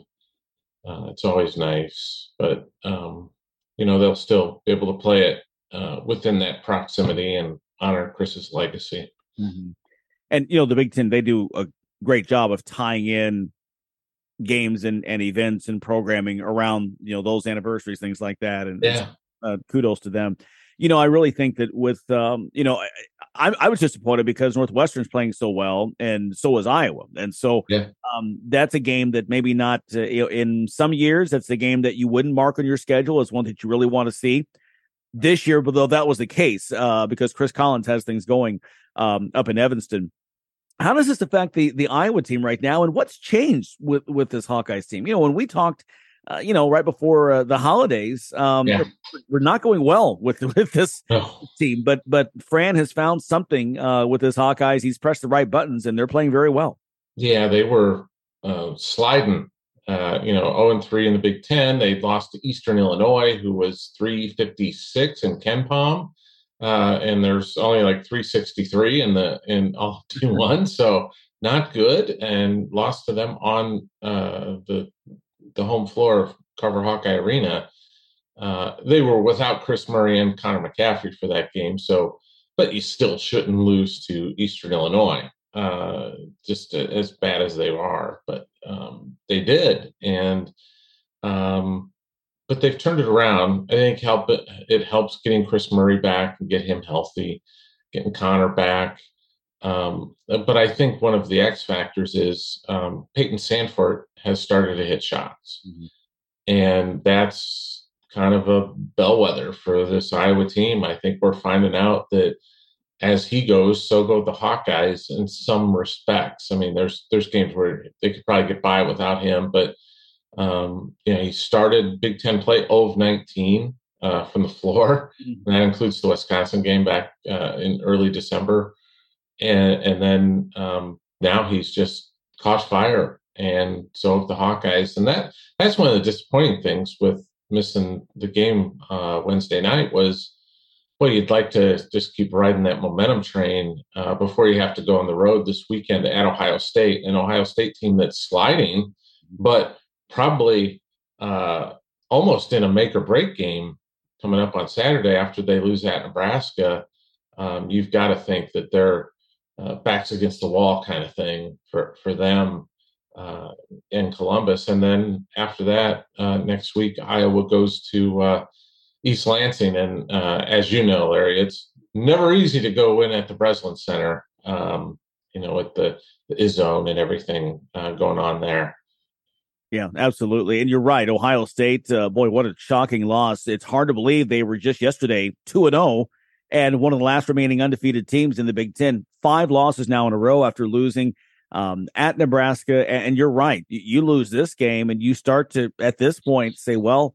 uh, it's always nice. But um, you know they'll still be able to play it uh, within that proximity and honor Chris's legacy. And you know, the Big Ten they do a great job of tying in games and, and events and programming around you know those anniversaries, things like that. And Yeah. uh, kudos to them. You know, I really think that with um, you know, I, I, I was disappointed because Northwestern's playing so well, and so is Iowa, and so Yeah. um, that's a game that maybe not uh, you know, in some years that's the game that you wouldn't mark on your schedule as one that you really want to see. This year, but though that was the case, uh, because Chris Collins has things going um, up in Evanston. How does this affect the the Iowa team right now, and what's changed with with this Hawkeyes team? You know, when we talked, uh, you know, right before uh, the holidays, um, Yeah. we're, we're not going well with with this team, but but Fran has found something uh, with his Hawkeyes. He's pressed the right buttons, and they're playing very well. Yeah, they were uh, sliding. Uh, you know, zero and three in the Big Ten. They lost to Eastern Illinois, who was three fifty six in KenPom, uh, and there's only like three sixty three in the in all D one. So not good and lost to them on uh, the the home floor of Carver Hawkeye Arena. Uh, they were without Kris Murray and Connor McCaffery for that game, so but you still shouldn't lose to Eastern Illinois, uh, just as bad as they are. But um, they did, and um, but they've turned it around. I think help it, it helps getting Kris Murray back and get him healthy, getting Connor back. Um, but I think one of the X factors is um, Payton Sandfort has started to hit shots, mm-hmm. and that's kind of a bellwether for this Iowa team. I think we're finding out that as he goes, so go the Hawkeyes in some respects. I mean, there's there's games where they could probably get by without him, but um, you know, he started Big Ten play 0 of 19 uh, from the floor, mm-hmm. and that includes the Wisconsin game back uh, in early December, and and then um, now he's just caught fire, and so have the Hawkeyes, and that that's one of the disappointing things with missing the game uh, Wednesday night was. Well, you'd like to just keep riding that momentum train uh, before you have to go on the road this weekend at Ohio State, an Ohio State team that's sliding, but probably uh, almost in a make or break game coming up on Saturday after they lose at Nebraska. Um, you've got to think that they're uh, backs against the wall kind of thing for for them uh, in Columbus, and then after that, uh, next week Iowa goes to uh, East Lansing, and uh, as you know, Larry, it's never easy to go in at the Breslin Center. Um, you know, with the, the Izzone and everything uh, going on there. Yeah, absolutely. And you're right. Ohio State, boy, what a shocking loss. It's hard to believe they were just yesterday 2 and 0 and one of the last remaining undefeated teams in the Big Ten. Five losses now in a row after losing um, at Nebraska. And you're right. You lose this game and you start to, at this point, say, well,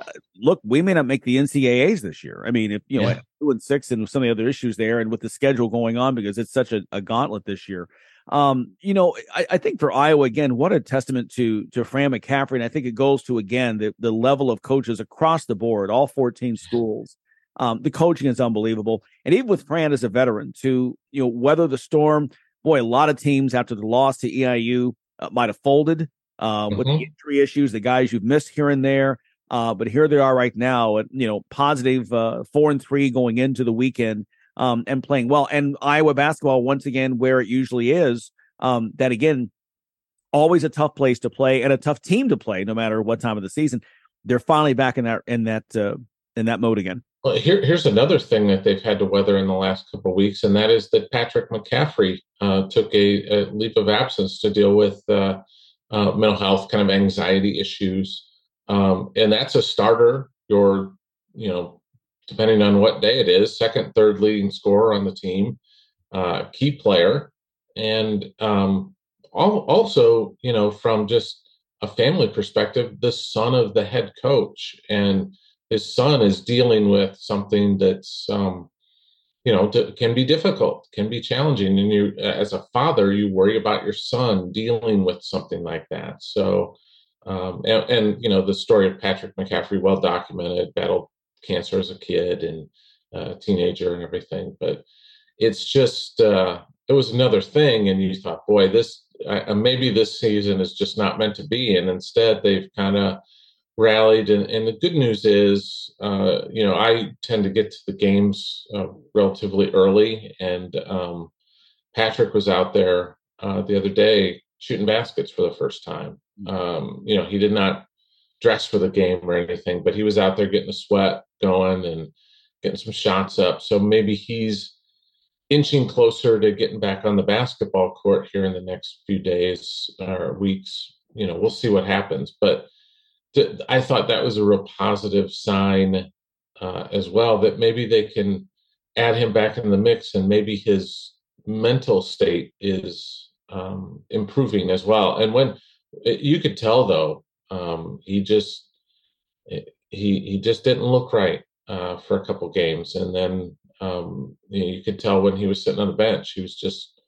uh, look, we may not make the NCAAs this year. I mean, if, you know, yeah. two and six and some of the other issues there and with the schedule going on because it's such a, a gauntlet this year. Um, you know, I, I, think for Iowa again, what a testament to to Fran McCaffery, and I think it goes to again the the level of coaches across the board, all 14 schools. Um, the coaching is unbelievable, and even with Fran as a veteran to you know weather the storm. Boy, a lot of teams after the loss to EIU uh, might have folded uh, mm-hmm. with the mm-hmm. injury issues, the guys you've missed here and there. Uh, but here they are right now, at you know, positive uh, four and three going into the weekend um, and playing well. And Iowa basketball, once again, where it usually is, um, that again, always a tough place to play and a tough team to play, no matter what time of the season. They're finally back in that in that uh, in that mode again. Well, here, here's another thing that they've had to weather in the last couple of weeks, and that is that Patrick McCaffery uh, took a, a, of absence to deal with uh, uh, mental health, kind of anxiety issues, um, and that's a starter. Your, you know, depending on what day it is, second, third leading scorer on the team, uh, key player, and um, also, you know, from just a family perspective, the son of the head coach, and his son is dealing with something that's, um, you know, can be difficult, can be challenging, and you, as a father, you worry about your son dealing with something like that. So. Um, and, and, you know the story of Patrick McCaffery well documented, battled cancer as a kid and a teenager and everything. But it's just uh, it was another thing, and you thought, boy, this uh, maybe this season is just not meant to be, and instead they've kind of rallied. And, and, the good news is, uh, you know, I tend to get to the games uh, relatively early, and um, Patrick was out there uh, the other day shooting baskets for the first time. Mm. Um, you know, he did not dress for the game or anything, but he was out there getting the sweat going and getting some shots up. So maybe he's inching closer to getting back on the basketball court here in the next few days or weeks. You know, we'll see what happens. But I thought that was a real positive sign uh, as well that maybe they can add him back in the mix and maybe his mental state is um, improving as well. And when you could tell though um, he just he he just didn't look right uh, for a couple games, and then um, you, know, you could tell when he was sitting on the bench, he was just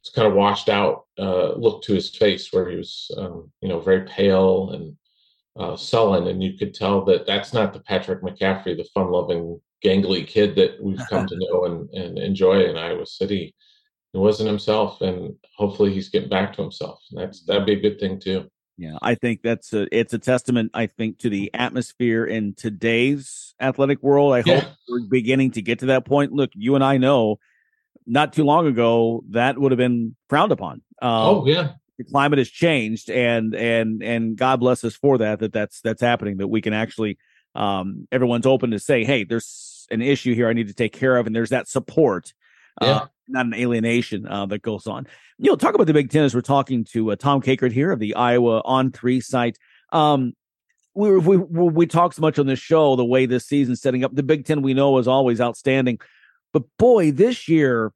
it's kind of washed out uh, look to his face, where he was um, you know very pale and uh, sullen, and you could tell that that's not the Patrick McCaffery, the fun-loving, gangly kid that we've come to know and, and enjoy in Iowa City. he wasn't himself, and hopefully he's getting back to himself. That's that'd be a good thing too. Yeah, I think that's a it's a testament. I think to the atmosphere in today's athletic world. I Yeah. hope we're beginning to get to that point. Look, you and I know, not too long ago that would have been frowned upon. Um, oh yeah, the climate has changed, and and and God bless us for that. That that's that's happening. That we can actually, um, everyone's open to say, hey, there's an issue here I need to take care of, and there's that support. Yeah. Uh, not an alienation uh, that goes on. You know, talk about the Big Ten as we're talking to uh, Tom Kakert here of the Iowa On3 site. Um, we, were- we we we talk so much on this show the way this season's setting up. The Big Ten we know is always outstanding, but boy, this year,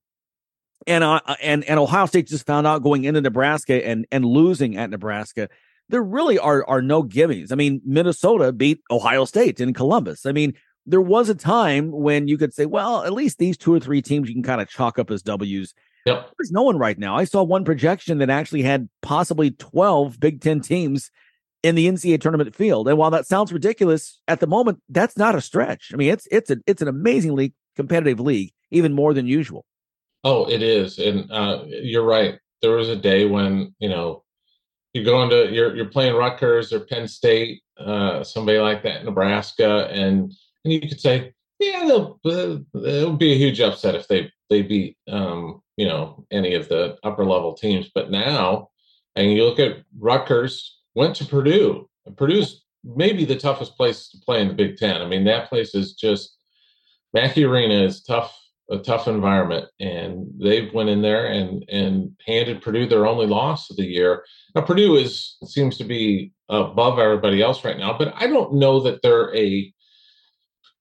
and uh, and and Ohio State just found out going into Nebraska and and losing at Nebraska. There really are are no gimmies. I mean, Minnesota beat Ohio State in Columbus. I mean, there was a time when you could say, well, at least these two or three teams you can kind of chalk up as W's. Yep. There's no one right now. I saw one projection that actually had possibly 12 Big Ten teams in the NCAA tournament field. And while that sounds ridiculous at the moment, that's not a stretch. I mean, it's it's a it's an amazingly competitive league, even more than usual. Oh, it is, and uh, you're right. There was a day when you know you go into you're you're playing Rutgers or Penn State, uh, somebody like that, Nebraska, and and you could say, yeah, they'll, it'll be a huge upset if they they beat um, you know any of the upper level teams. But now, and you look at Rutgers went to Purdue. Purdue's maybe the toughest place to play in the Big Ten. I mean, that place is just Mackey Arena is tough, a tough environment, and they've went in there and and handed Purdue their only loss of the year. Now Purdue is seems to be above everybody else right now, but I don't know that they're a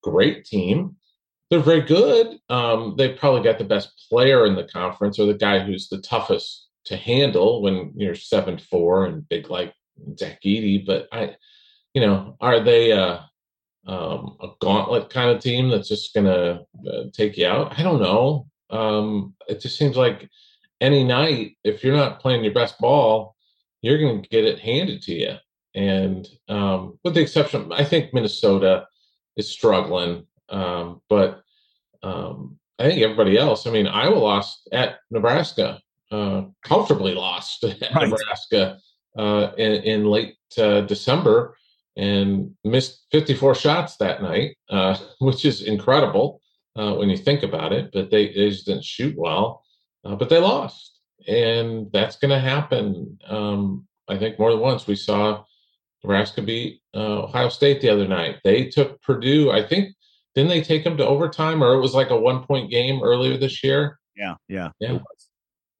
great team. They're very good. Um, they've probably got the best player in the conference, or the guy who's the toughest to handle when you're seven four and big like Zach Edey. But I, you know, are they uh, um, a gauntlet kind of team that's just gonna uh, take you out? I don't know. Um, it just seems like any night, if you're not playing your best ball, you're going to get it handed to you. And um, with the exception, I think Minnesota is struggling, um, but um, I think everybody else. I mean, Iowa lost at Nebraska, uh, comfortably lost at Right. Nebraska uh, in, in late uh, December and missed 54 shots that night, uh, which is incredible uh, when you think about it. But they, they just didn't shoot well, uh, but they lost, and that's going to happen. Um, I think more than once we saw Nebraska beat uh, Ohio State the other night. They took Purdue. I think didn't they take them to overtime, or it was like a one point game earlier this year? Yeah, yeah, Yeah.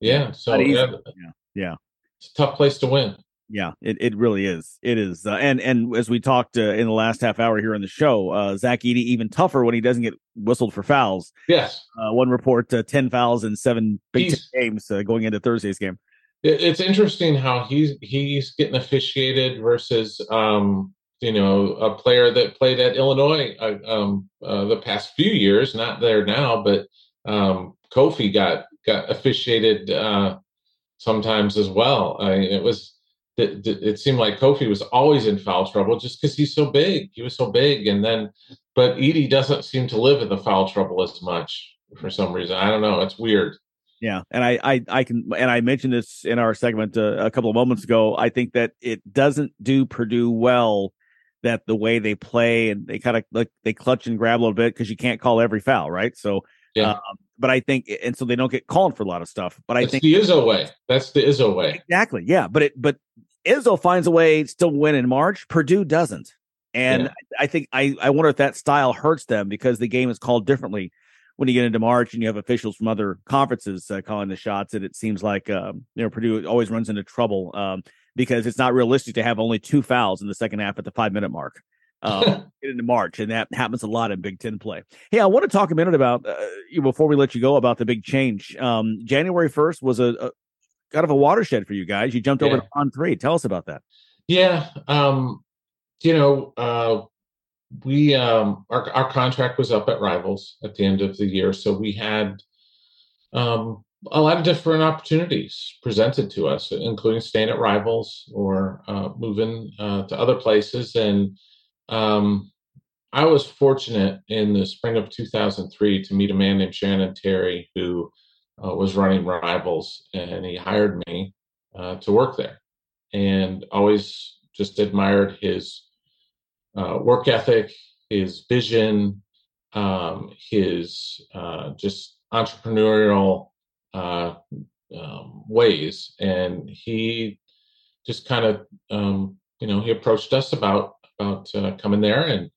Yeah. So yeah, yeah, yeah. it's a tough place to win. Yeah, it, it really is. It is. Uh, and and as we talked uh, in the last half hour here on the show, uh, Zach Edey even tougher when he doesn't get whistled for fouls. Yes. Uh, one report, uh, 10 fouls in seven Big Ten games uh, going into Thursday's game. It- it's interesting how he's he's getting officiated versus um you know a player that played at Illinois uh, um uh, the past few years not there now but um Kofi got got officiated uh sometimes as well I it was it, it seemed like Kofi was always in foul trouble just because he's so big he was so big and then but Edey doesn't seem to live in the foul trouble as much for some reason I don't know it's weird Yeah, and I, I, I can, and I mentioned this in our segment uh, a couple of moments ago. I think that it doesn't do Purdue well that the way they play and they kind of like they clutch and grab a little bit because you can't call every foul, right? So, Yeah. um, but I think, and so they don't get called for a lot of stuff. But I That's think the Izzo way that's the Izzo way exactly, yeah. But it, but Izzo finds a way to still win in March. Purdue doesn't, and Yeah. I think I, I wonder if that style hurts them because the game is called differently when you get into March and you have officials from other conferences uh, calling the shots, and it seems like um, you know Purdue always runs into trouble um, because it's not realistic to have only two fouls in the second half at the five minute mark. Um, into March, and that happens a lot in Big Ten play. Hey, I want to talk a minute about uh, you before we let you go about the big change. Um, January first was a, a kind of a watershed for you guys. You jumped over Yeah. to On3. Tell us about that. Yeah, um, you know, uh, we um, our our contract was up at Rivals at the end of the year, so we had um, a lot of different opportunities presented to us, including staying at Rivals or uh, moving uh, to other places. And um, I was fortunate in the spring of 2003 to meet a man named Shannon Terry, who uh, was running Rivals, and he hired me uh, to work there, and always just admired his uh, work ethic, his vision, um, his uh, just entrepreneurial uh, um, ways, and he just kind of um, you know he approached us about about uh, coming there, and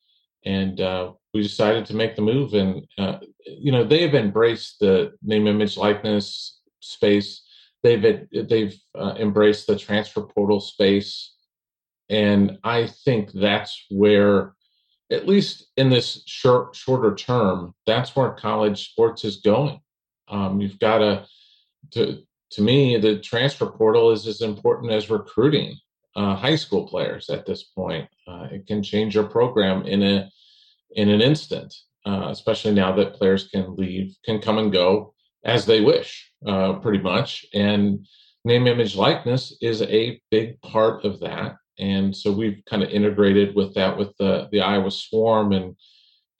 and uh, we decided to make the move, and uh, you know they have embraced the name, image, likeness space. They've they've uh, embraced the transfer portal space, and I think that's where at least in this short shorter term, that's where college sports is going. Um, you've got to, to to me, the transfer portal is as important as recruiting uh, high school players at this point. Uh, it can change your program in a in an instant, uh, especially now that players can leave, can come and go as they wish, uh, pretty much. And name, image, likeness is a big part of that and so we've kind of integrated with that with the the Iowa Swarm and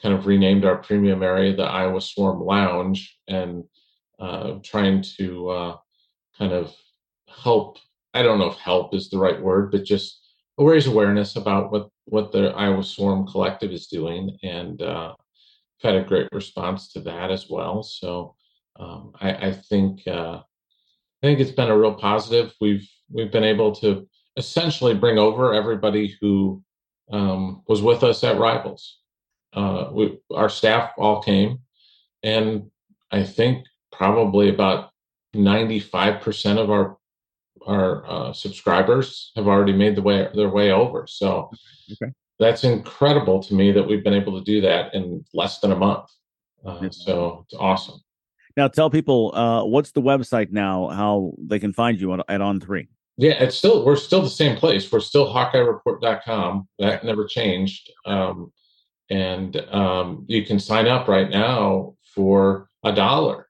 kind of renamed our premium area the Iowa Swarm Lounge and uh, trying to uh, kind of help. I don't know if help is the right word, but just raise awareness about what what the Iowa Swarm Collective is doing, and uh, had a great response to that as well. So um, I, I, think uh, I think it's been a real positive. We've we've been able to essentially bring over everybody who um, was with us at Rivals. Uh, we, our staff all came, and I think probably about 95% of our our uh, subscribers have already made the way their way over. So okay. that's incredible to me that we've been able to do that in less than a month. Uh, so it's awesome. Now tell people uh, what's the website now, how they can find you at, at On3. Yeah, it's still we're still the same place. We're still HawkeyeReport.com. That never changed. Um, and um, you can sign up right now for a dollar.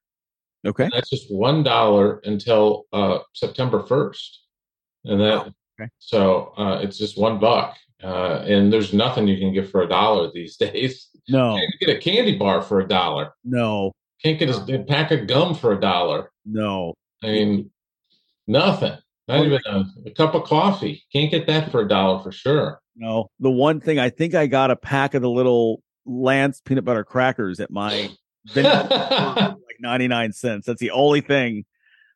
Okay, and that's just one dollar until uh, September first, and that okay. so uh, it's just one buck. Uh, and there's nothing you can get for a dollar these days. No, can't get a candy bar for a dollar. No, can't get a, pack of gum for a dollar. No, I mean nothing. Not even a, a, cup of coffee. Can't get that for a dollar for sure. No, the one thing I think I got a pack of the little Lance peanut butter crackers at my 99 cents. That's the only thing.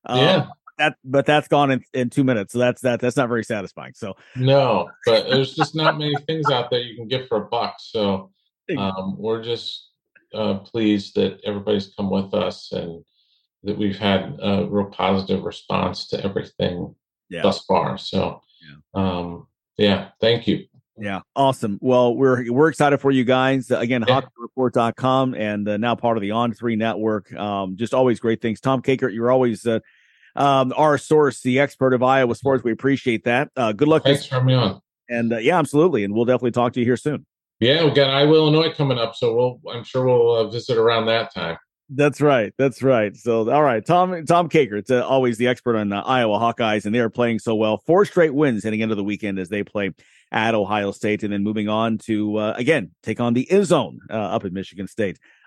Um, yeah. That, but that's gone in, in two minutes. So that's that. That's not very satisfying. So no, but there's just not many things out there you can get for a buck. So um, we're just uh, pleased that everybody's come with us and that we've had a real positive response to everything yeah. thus far. So, yeah. Um, yeah, thank you. Yeah, awesome. Well, we're we're excited for you guys. Again, yeah. HawkeyeReport.com and uh, now part of the On3 Network. Um, just always great things. Tom Kakert, you're always uh, um, our source, the expert of Iowa sports. We appreciate that. Uh, good luck. Thanks for me on. And uh, yeah, absolutely. And we'll definitely talk to you here soon. Yeah, we got Iowa, Illinois coming up, so we'll I'm sure we'll uh, visit around that time. That's right. That's right. So, all right, Tom Tom Kakert, it's uh, always the expert on uh, Iowa Hawkeyes, and they are playing so well. Four straight wins heading into the weekend as they play at Ohio State, and then moving on to uh, again take on the Izzone uh, up at Michigan State.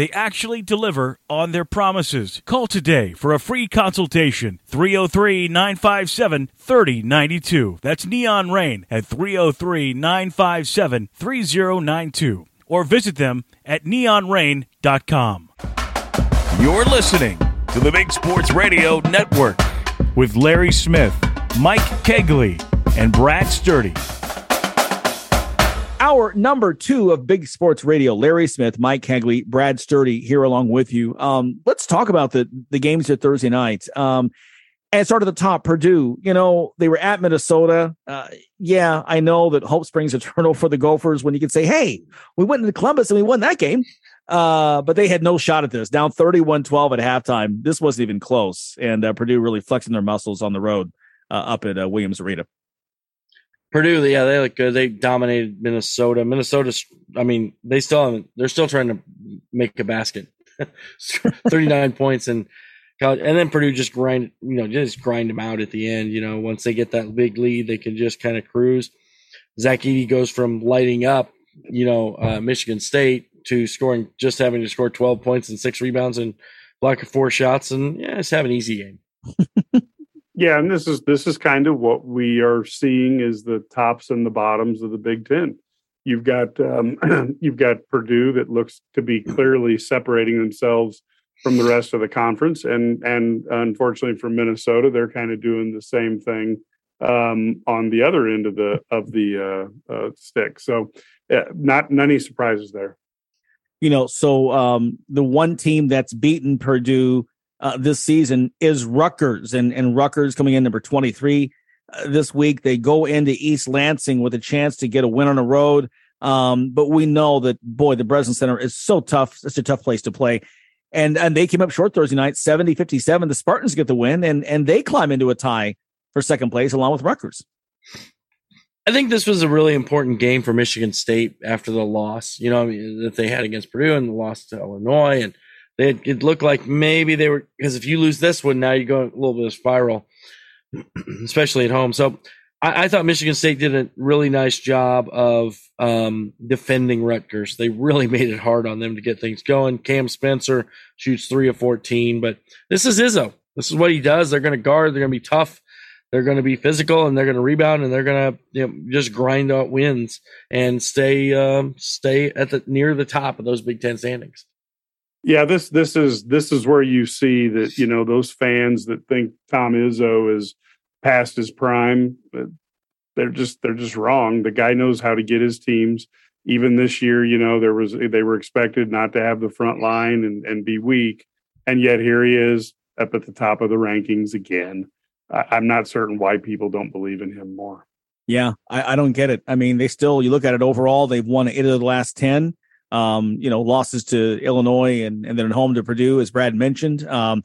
They actually deliver on their promises. Call today for a free consultation. 303 957 3092. That's Neon Rain at 303 957 3092. Or visit them at neonrain.com. You're listening to the Big Sports Radio Network with Larry Smith, Mike Cagley, and Brad Sturdy. Our number two of Big Sports Radio, Larry Smith, Mike Cagley, Brad Sturdy here along with you. Um, let's talk about the the games at Thursday night. Um, and start at the top, Purdue. You know they were at Minnesota. Uh, yeah, I know that hope springs eternal for the Gophers when you can say, "Hey, we went into Columbus and we won that game." Uh, but they had no shot at this. Down 31 12 at halftime. This wasn't even close. And uh, Purdue really flexing their muscles on the road uh, up at uh, Williams Arena. Purdue, yeah, they look good. They dominated Minnesota. Minnesota's, I mean, they still haven't, they're still trying to make a basket. 39 points and and then Purdue just grind, you know, just grind them out at the end. You know, once they get that big lead, they can just kind of cruise. Zach Edey goes from lighting up, you know, uh, Michigan State to scoring, just having to score 12 points and six rebounds and block four shots, and yeah, just have an easy game. yeah, and this is this is kind of what we are seeing is the tops and the bottoms of the Big Ten. You've got um, you've got Purdue that looks to be clearly separating themselves from the rest of the conference, and and unfortunately for Minnesota, they're kind of doing the same thing um, on the other end of the of the uh, uh, stick. So, uh, not any surprises there. You know, so um, the one team that's beaten Purdue uh, this season is Rutgers, and and Rutgers coming in number twenty three uh, this week. They go into East Lansing with a chance to get a win on the road. Um, but we know that boy, the Breslin Center is so tough. It's a tough place to play. And and they came up short Thursday night, 70-57. The Spartans get the win and and they climb into a tie for second place along with Rutgers. I think this was a really important game for Michigan State after the loss, you know, that they had against Purdue and the loss to Illinois. And they, it looked like maybe they were, because if you lose this one, now you're going a little bit of spiral, especially at home. So I, I, thought Michigan State did a really nice job of um, defending Rutgers. They really made it hard on them to get things going. Cam Spencer shoots three of 14, but this is Izzo. This is what he does. They're going to guard, they're going to be tough. They're going to be physical and they're going to rebound and they're going to you know, just grind out wins and stay um, stay at the near the top of those Big Ten standings. Yeah, this this is this is where you see that you know those fans that think Tom Izzo is past his prime. They're just they're just wrong. The guy knows how to get his teams. Even this year, you know, there was they were expected not to have the front line and, and be weak, and yet here he is up at the top of the rankings again. I, am not certain why people don't believe in him more. Yeah, I, I don't get it. I mean, they still you look at it overall, they've won eight of the last ten. Um, you know, losses to Illinois and, and then home to Purdue, as Brad mentioned. Um,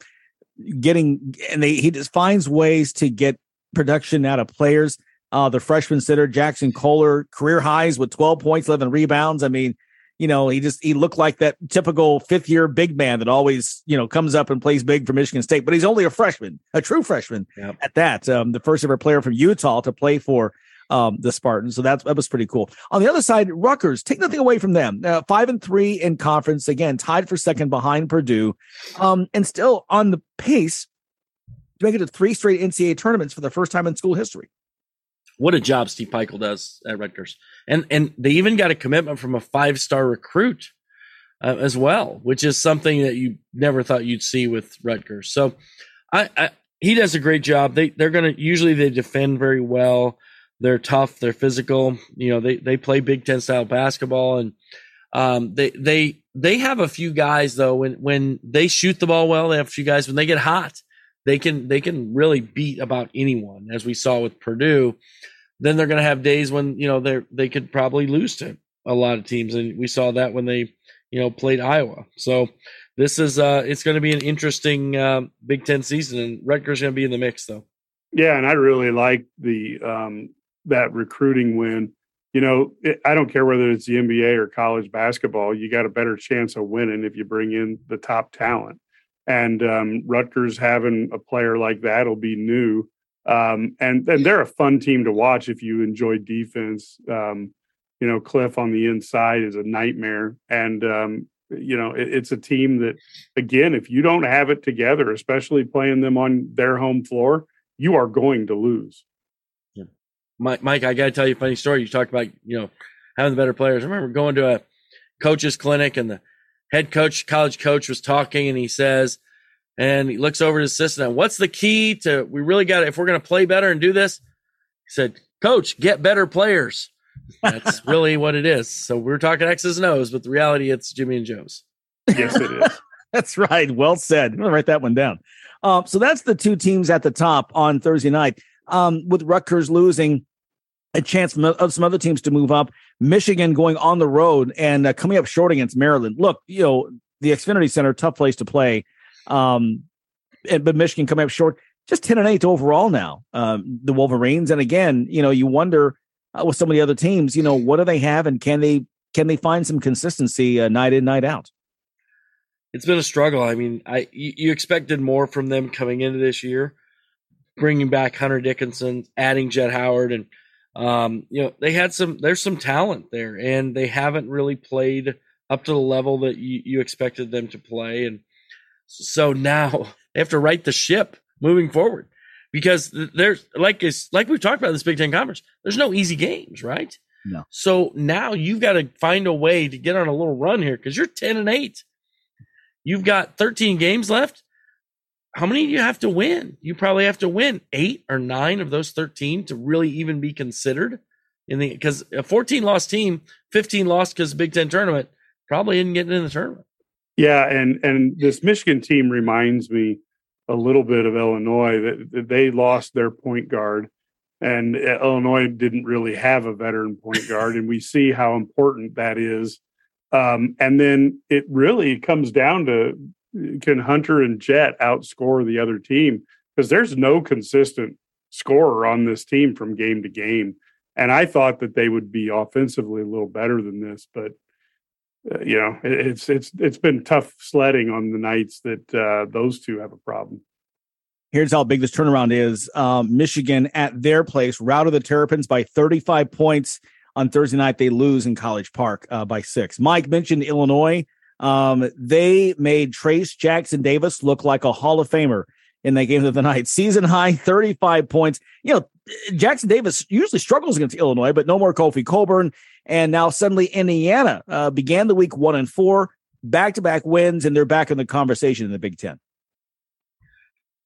getting and they he just finds ways to get production out of players. Uh, the freshman sitter Jaxon Kohler career highs with 12 points, 11 rebounds. I mean, you know, he just he looked like that typical fifth year big man that always you know comes up and plays big for Michigan State, but he's only a freshman, a true freshman yep. at that. Um, the first ever player from Utah to play for um, the Spartans, so that's that was pretty cool. On the other side, Rutgers take nothing away from them, uh, five and three in conference again, tied for second behind Purdue, um, and still on the pace to make it to three straight NCAA tournaments for the first time in school history. What a job Steve Pikiell does at Rutgers, and and they even got a commitment from a five star recruit uh, as well, which is something that you never thought you'd see with Rutgers. So, I, I he does a great job. They they're gonna usually they defend very well. They're tough. They're physical. You know they they play Big Ten style basketball, and um, they they they have a few guys though when when they shoot the ball well. They have a few guys when they get hot they can they can really beat about anyone, as we saw with Purdue. Then they're going to have days when you know they they could probably lose to a lot of teams, and we saw that when they you know played Iowa. So this is uh it's going to be an interesting uh, Big Ten season, and Rutgers going to be in the mix though. Yeah, and I really like the um that recruiting win. You know, it, I don't care whether it's the NBA or college basketball. You got a better chance of winning if you bring in the top talent and um, Rutgers having a player like that will be new. Um, and and they're a fun team to watch if you enjoy defense. Um, you know, Cliff on the inside is a nightmare, and um, you know it, it's a team that, again, if you don't have it together, especially playing them on their home floor, you are going to lose. Yeah. Mike, Mike, I got to tell you a funny story. You talked about you know having the better players. I remember going to a coach's clinic and the head coach, college coach was talking and he says, and he looks over to his assistant, what's the key to, we really got to, if we're going to play better and do this? He said, coach, get better players. That's really what it is. So we're talking X's and O's, but the reality it's Jimmy and Joe's. Yes, it is. that's right. Well said. I'm going to write that one down. Um, so that's the two teams at the top on Thursday night. Um, with Rutgers losing, a chance of some other teams to move up. Michigan going on the road and uh, coming up short against Maryland. Look, you know the Xfinity Center, tough place to play. Um, and, but Michigan coming up short, just ten and eight overall now. Um, the Wolverines, and again, you know, you wonder uh, with some of the other teams, you know, what do they have, and can they can they find some consistency uh, night in night out? It's been a struggle. I mean, I you, you expected more from them coming into this year, bringing back Hunter Dickinson, adding Jett Howard, and um, you know they had some. There's some talent there, and they haven't really played up to the level that you, you expected them to play, and so now they have to right the ship moving forward because there's like it's like we've talked about this Big Ten conference. There's no easy games, right? No. So now you've got to find a way to get on a little run here because you're ten and eight. You've got 13 games left. How many do you have to win? You probably have to win eight or nine of those 13 to really even be considered in the because a 14 lost team, 15 lost because Big Ten tournament, probably isn't getting in the tournament. Yeah, and and this Michigan team reminds me a little bit of Illinois that, that they lost their point guard and Illinois didn't really have a veteran point guard and we see how important that is. Um, and then it really comes down to can Hunter and Jett outscore the other team because there's no consistent scorer on this team from game to game. And I thought that they would be offensively a little better than this, but uh, you know, it, it's it's it's been tough sledding on the nights that uh, those two have a problem. Here's how big this turnaround is. Um, Michigan at their place routed the Terrapins by 35 points on Thursday night. They lose in College Park uh, by six. Mike mentioned Illinois. Um, they made Trayce Jackson Davis look like a Hall of Famer in that game of the night. Season high 35 points. You know, Jackson Davis usually struggles against Illinois, but no more Kofi Cockburn. And now suddenly Indiana uh, began the week one and four, back to back wins, and they're back in the conversation in the Big Ten.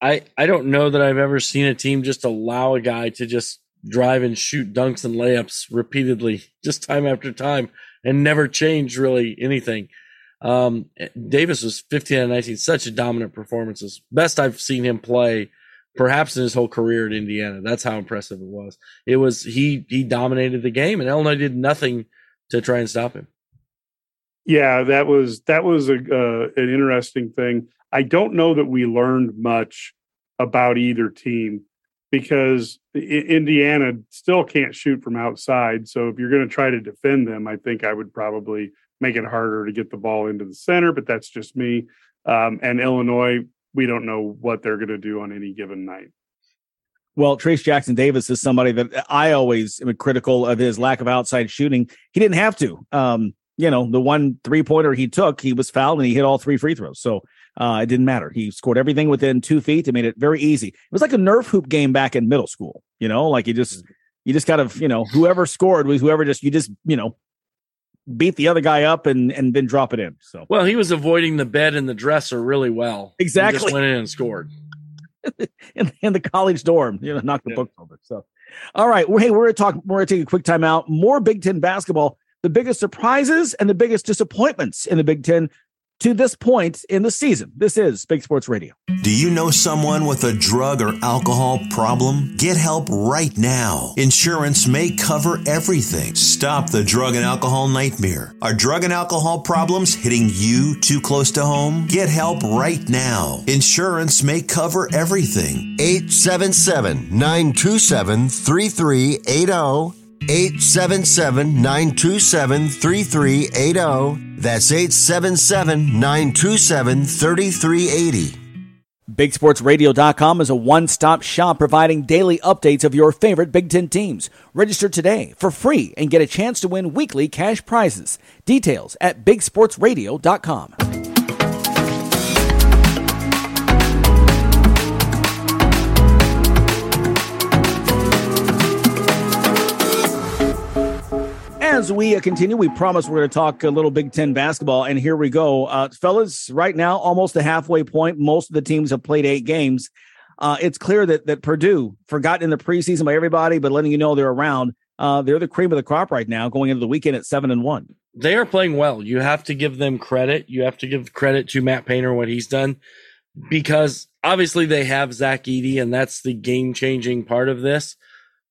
I, I don't know that I've ever seen a team just allow a guy to just drive and shoot dunks and layups repeatedly, just time after time, and never change really anything. Um, Davis was 15 and 19, such a dominant performances. Best I've seen him play perhaps in his whole career at Indiana. That's how impressive it was. It was he he dominated the game, and Illinois did nothing to try and stop him. Yeah, that was that was a uh, an interesting thing. I don't know that we learned much about either team because Indiana still can't shoot from outside. So if you're going to try to defend them, I think I would probably make it harder to get the ball into the center. But that's just me. Um, and Illinois we don't know what they're going to do on any given night. Well, Trayce Jackson Davis is somebody that I always am critical of his lack of outside shooting. He didn't have to. Um, you know, the one three pointer he took, he was fouled and he hit all three free throws. So uh, it didn't matter. He scored everything within two feet. It made it very easy. It was like a Nerf hoop game back in middle school. You know, like you just you just kind of you know whoever scored was whoever just you just you know beat the other guy up and and then drop it in. So well, he was avoiding the bed and the dresser really well. Exactly, he went in and scored in, in the college dorm. You know, knocked the yeah. books over. So, all right, well, hey, we're gonna talk. We're gonna take a quick time out. More Big Ten basketball. The biggest surprises and the biggest disappointments in the Big Ten to this point in the season. This is Big Sports Radio. Do you know someone with a drug or alcohol problem? Get help right now. Insurance may cover everything. Stop the drug and alcohol nightmare. Are drug and alcohol problems hitting you too close to home? Get help right now. Insurance may cover everything. 877 927 3380. 877 927 3380. That's 877 927 3380. BigSportsRadio.com is a one stop shop providing daily updates of your favorite Big Ten teams. Register today for free and get a chance to win weekly cash prizes. Details at BigSportsRadio.com. as we uh, continue, we promise we're going to talk a little Big Ten basketball, and here we go, uh, fellas. Right now, almost the halfway point. Most of the teams have played eight games. Uh, it's clear that that Purdue, forgotten in the preseason by everybody, but letting you know they're around. Uh, they're the cream of the crop right now, going into the weekend at seven and one. They are playing well. You have to give them credit. You have to give credit to Matt Painter what he's done, because obviously they have Zach Edey, and that's the game changing part of this.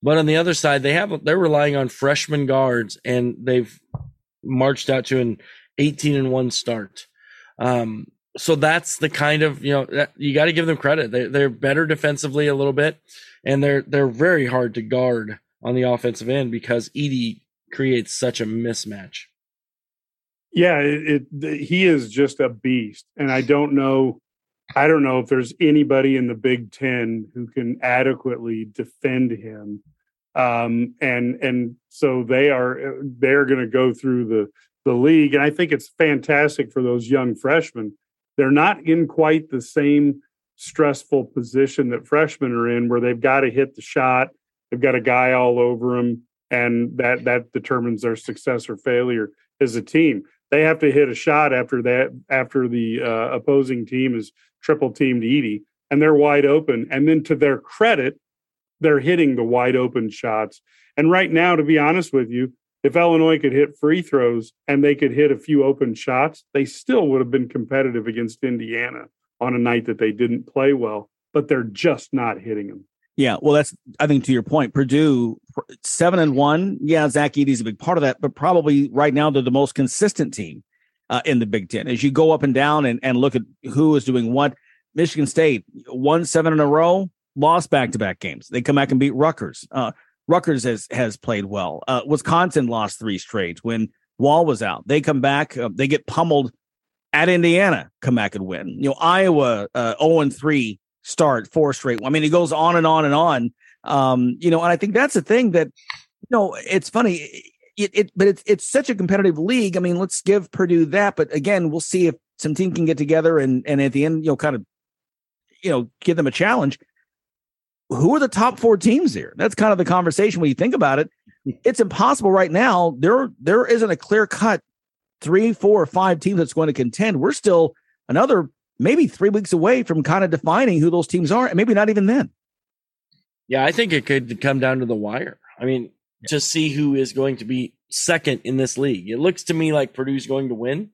But on the other side, they have they're relying on freshman guards, and they've marched out to an 18 and one start. Um, so that's the kind of you know you got to give them credit. They, they're better defensively a little bit, and they're they're very hard to guard on the offensive end because Edey creates such a mismatch. Yeah, it, it, he is just a beast, and I don't know, I don't know if there's anybody in the Big Ten who can adequately defend him. Um, and and so they are they're going to go through the the league, and I think it's fantastic for those young freshmen. They're not in quite the same stressful position that freshmen are in, where they've got to hit the shot, they've got a guy all over them, and that that determines their success or failure as a team they have to hit a shot after that after the uh, opposing team is triple teamed Edey and they're wide open. And then to their credit they're hitting the wide open shots. And right now to be honest with you if Illinois could hit free throws and they could hit a few open shots they still would have been competitive against Indiana on a night that they didn't play well but they're just not hitting them. Yeah, well, that's I think to your point, Purdue seven and one. Yeah, Zach Edey's a big part of that, but probably right now they're the most consistent team uh, in the Big Ten. As you go up and down and, and look at who is doing what, Michigan State won seven in a row, lost back to back games. They come back and beat Rutgers. Uh, Rutgers has has played well. Uh, Wisconsin lost three straight when Wahl was out. They come back, uh, they get pummeled at Indiana, come back and win. You know, Iowa uh, zero oh and three start, four straight. I mean, it goes on and on and on. Um, you know, and I think that's the thing that, you know, it's funny. It, it, but it's it's such a competitive league. I mean, let's give Purdue that. But again, we'll see if some team can get together and and at the end, you know, kind of, you know, give them a challenge. Who are the top four teams here? That's kind of the conversation when you think about it. It's impossible right now. There there isn't a clear cut three, four, or five teams that's going to contend. We're still another maybe three weeks away from kind of defining who those teams are, and maybe not even then. Yeah, I think it could come down to the wire. I mean. To see who is going to be second in this league. It looks to me like Purdue's going to win,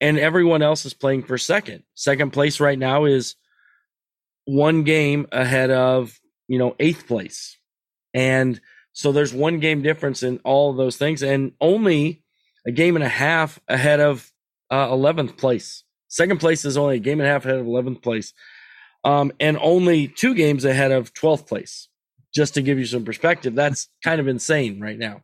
and everyone else is playing for second. Second place right now is one game ahead of you know eighth place, and so there's one game difference in all of those things, and only a game and a half ahead of uh, 11th place. Second place is only a game and a half ahead of 11th place, um, and only two games ahead of 12th place. Just to give you some perspective, that's kind of insane right now.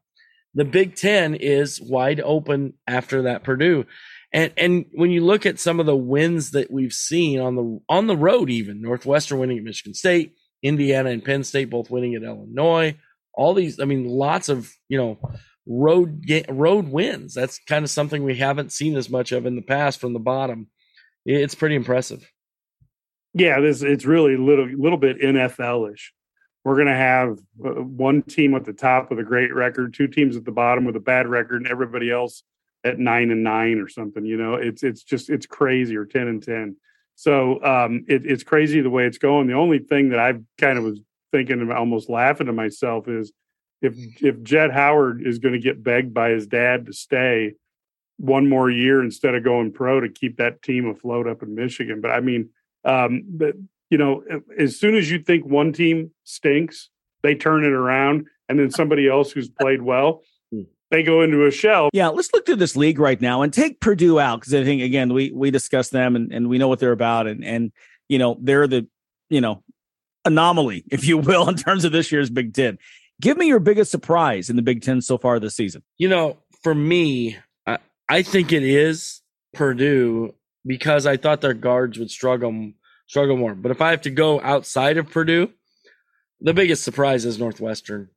The Big Ten is wide open after that Purdue, and and when you look at some of the wins that we've seen on the on the road, even Northwestern winning at Michigan State, Indiana and Penn State both winning at Illinois, all these, I mean, lots of you know road road wins. That's kind of something we haven't seen as much of in the past from the bottom it's pretty impressive. Yeah, this it's really a little little bit NFL-ish. We're going to have uh, one team at the top with a great record, two teams at the bottom with a bad record, and everybody else at nine and nine or something. You know, it's it's just it's crazy or ten and ten. So um, it, it's crazy the way it's going. The only thing that I've kind of was thinking about, almost laughing to myself, is if if Jett Howard is going to get begged by his dad to stay, one more year instead of going pro to keep that team afloat up in Michigan. But I mean, um, but you know, as soon as you think one team stinks, they turn it around, and then somebody else who's played well, hmm. they go into a shell. Yeah, let's look through this league right now and take Purdue out because I think again we we discussed them and, and we know what they're about and and you know they're the you know anomaly, if you will, in terms of this year's Big Ten. Give me your biggest surprise in the Big Ten so far this season. You know, for me, I, I think it is Purdue because I thought their guards would struggle struggle more. But if I have to go outside of Purdue, the biggest surprise is Northwestern.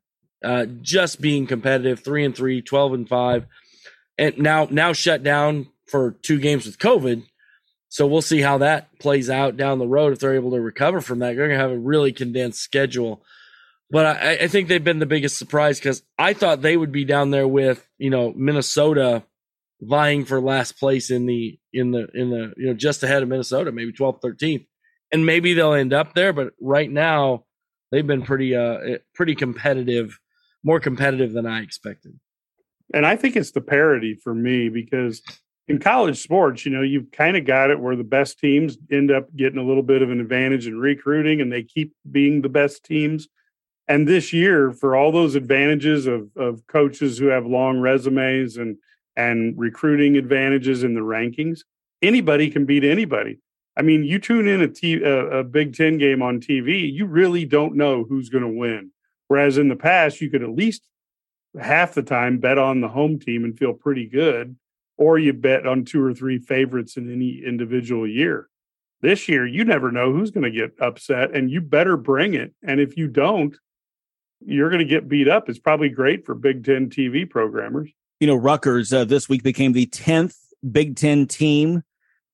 Uh, just being competitive, three and three, 12 and five, and now now shut down for two games with COVID. So we'll see how that plays out down the road if they're able to recover from that. They're going to have a really condensed schedule. But I, I think they've been the biggest surprise because I thought they would be down there with, you know, Minnesota vying for last place in the in the in the you know just ahead of Minnesota, maybe 12th, 13th, and maybe they'll end up there. But right now, they've been pretty uh eh, pretty competitive, more competitive than I expected. And I think it's the parity for me because in college sports, you know, you've kind of got it where the best teams end up getting a little bit of an advantage in recruiting, and they keep being the best teams. And this year, for all those advantages of, of coaches who have long resumes and and recruiting advantages in the rankings, anybody can beat anybody. I mean, you tune in a, t- a, a Big Ten game on TV, you really don't know who's going to win. Whereas in the past, you could at least half the time bet on the home team and feel pretty good, or you bet on two or three favorites in any individual year. This year, you never know who's going to get upset, and you better bring it. And if you don't, you're going to get beat up. It's probably great for Big Ten TV programmers. You know, Rutgers uh, this week became the 10th Big Ten team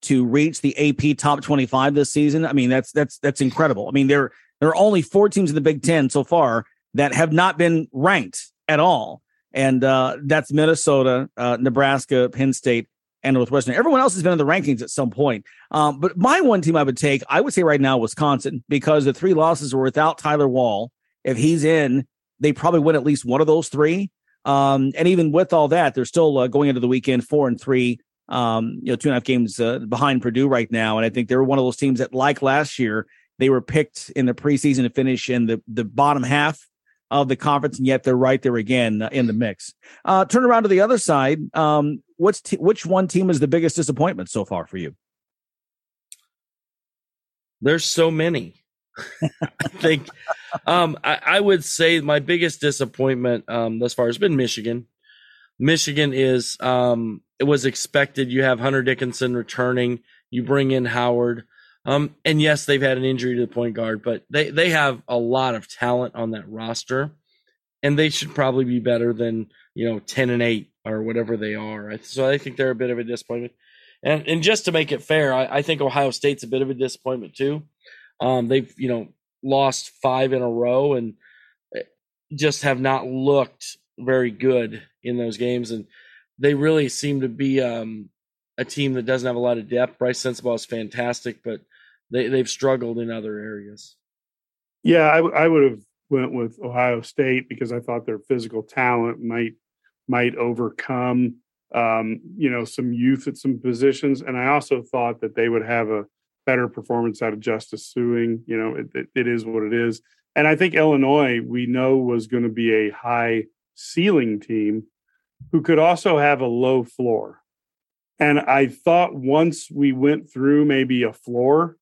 to reach the AP top 25 this season. I mean, that's that's that's incredible. I mean, there there are only four teams in the Big Ten so far that have not been ranked at all, and uh, that's Minnesota, uh, Nebraska, Penn State, and Northwestern. Everyone else has been in the rankings at some point. Um, but my one team I would take, I would say right now, Wisconsin, because the three losses were without Tyler Wahl. If he's in, they probably win at least one of those three. Um, and even with all that, they're still uh, going into the weekend four and three. Um, you know, two and a half games uh, behind Purdue right now, and I think they were one of those teams that, like last year, they were picked in the preseason to finish in the the bottom half of the conference, and yet they're right there again uh, in the mix. Uh, turn around to the other side. Um, what's t- which one team is the biggest disappointment so far for you? There's so many. I think um, I, I, would say my biggest disappointment um, thus far has been Michigan. Michigan is um, it was expected. You have Hunter Dickinson returning. You bring in Howard. Um, and yes, they've had an injury to the point guard, but they, they have a lot of talent on that roster, and they should probably be better than you know ten and eight or whatever they are. So I think they're a bit of a disappointment. And and just to make it fair, I, I think Ohio State's a bit of a disappointment too. Um, they've you know lost five in a row and eh, just have not looked very good in those games, and they really seem to be um, a team that doesn't have a lot of depth. Brice Sensabaugh is fantastic, but they they've struggled in other areas. Yeah, I, I would have went with Ohio State because I thought their physical talent might might overcome um, you know some youth at some positions, and I also thought that they would have a better performance out of Justice Sueing. You know, it, it, it is what it is, and I think Illinois we know was going to be a high ceiling team who could also have a low floor. And I thought once we went through maybe a floor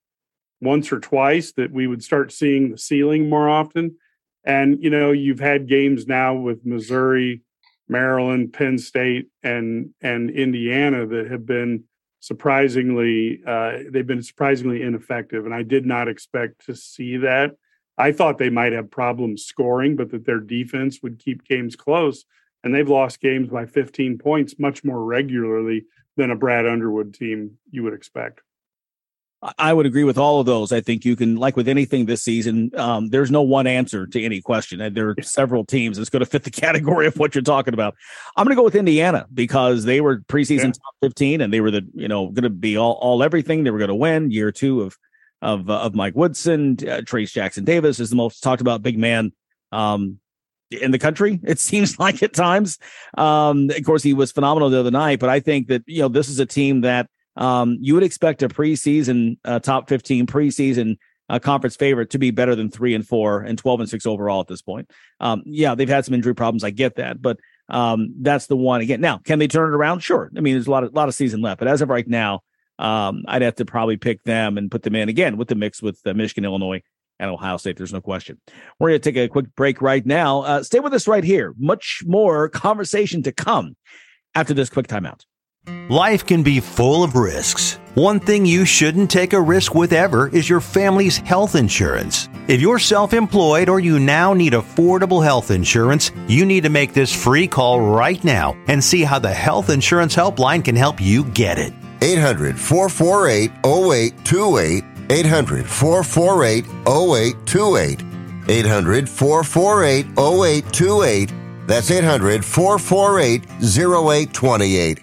once or twice that we would start seeing the ceiling more often. And you know, you've had games now with Missouri, Maryland, Penn State, and and Indiana that have been surprisingly uh, they've been surprisingly ineffective. And I did not expect to see that. I thought they might have problems scoring, but that their defense would keep games close. And they've lost games by 15 points much more regularly than a Brad Underwood team you would expect. I would agree with all of those. I think you can, like with anything this season, um, there's no one answer to any question. And there are several teams that's going to fit the category of what you're talking about. I'm going to go with Indiana because they were preseason yeah. top 15 and they were the, you know, going to be all, all everything. They were going to win year two of, of, uh, of Mike Woodson. Uh, Trayce Jackson Davis is the most talked about big man um, in the country. It seems like at times. Um, of course, he was phenomenal the other night, but I think that, you know, this is a team that, um, you would expect a preseason uh, top 15 preseason uh, conference favorite to be better than three and four and 12 and six overall at this point. Um, yeah, they've had some injury problems. I get that, but um, that's the one again. Now, can they turn it around? Sure. I mean, there's a lot of lot of season left, but as of right now, um, I'd have to probably pick them and put them in again with the mix with uh, Michigan, Illinois, and Ohio State. There's no question. We're going to take a quick break right now. Uh, stay with us right here. Much more conversation to come after this quick timeout. Life can be full of risks. One thing you shouldn't take a risk with ever is your family's health insurance. If you're self employed or you now need affordable health insurance, you need to make this free call right now and see how the Health Insurance Helpline can help you get it. 800 448 0828. 800 448 0828. 800 448 0828. That's 800 448 0828.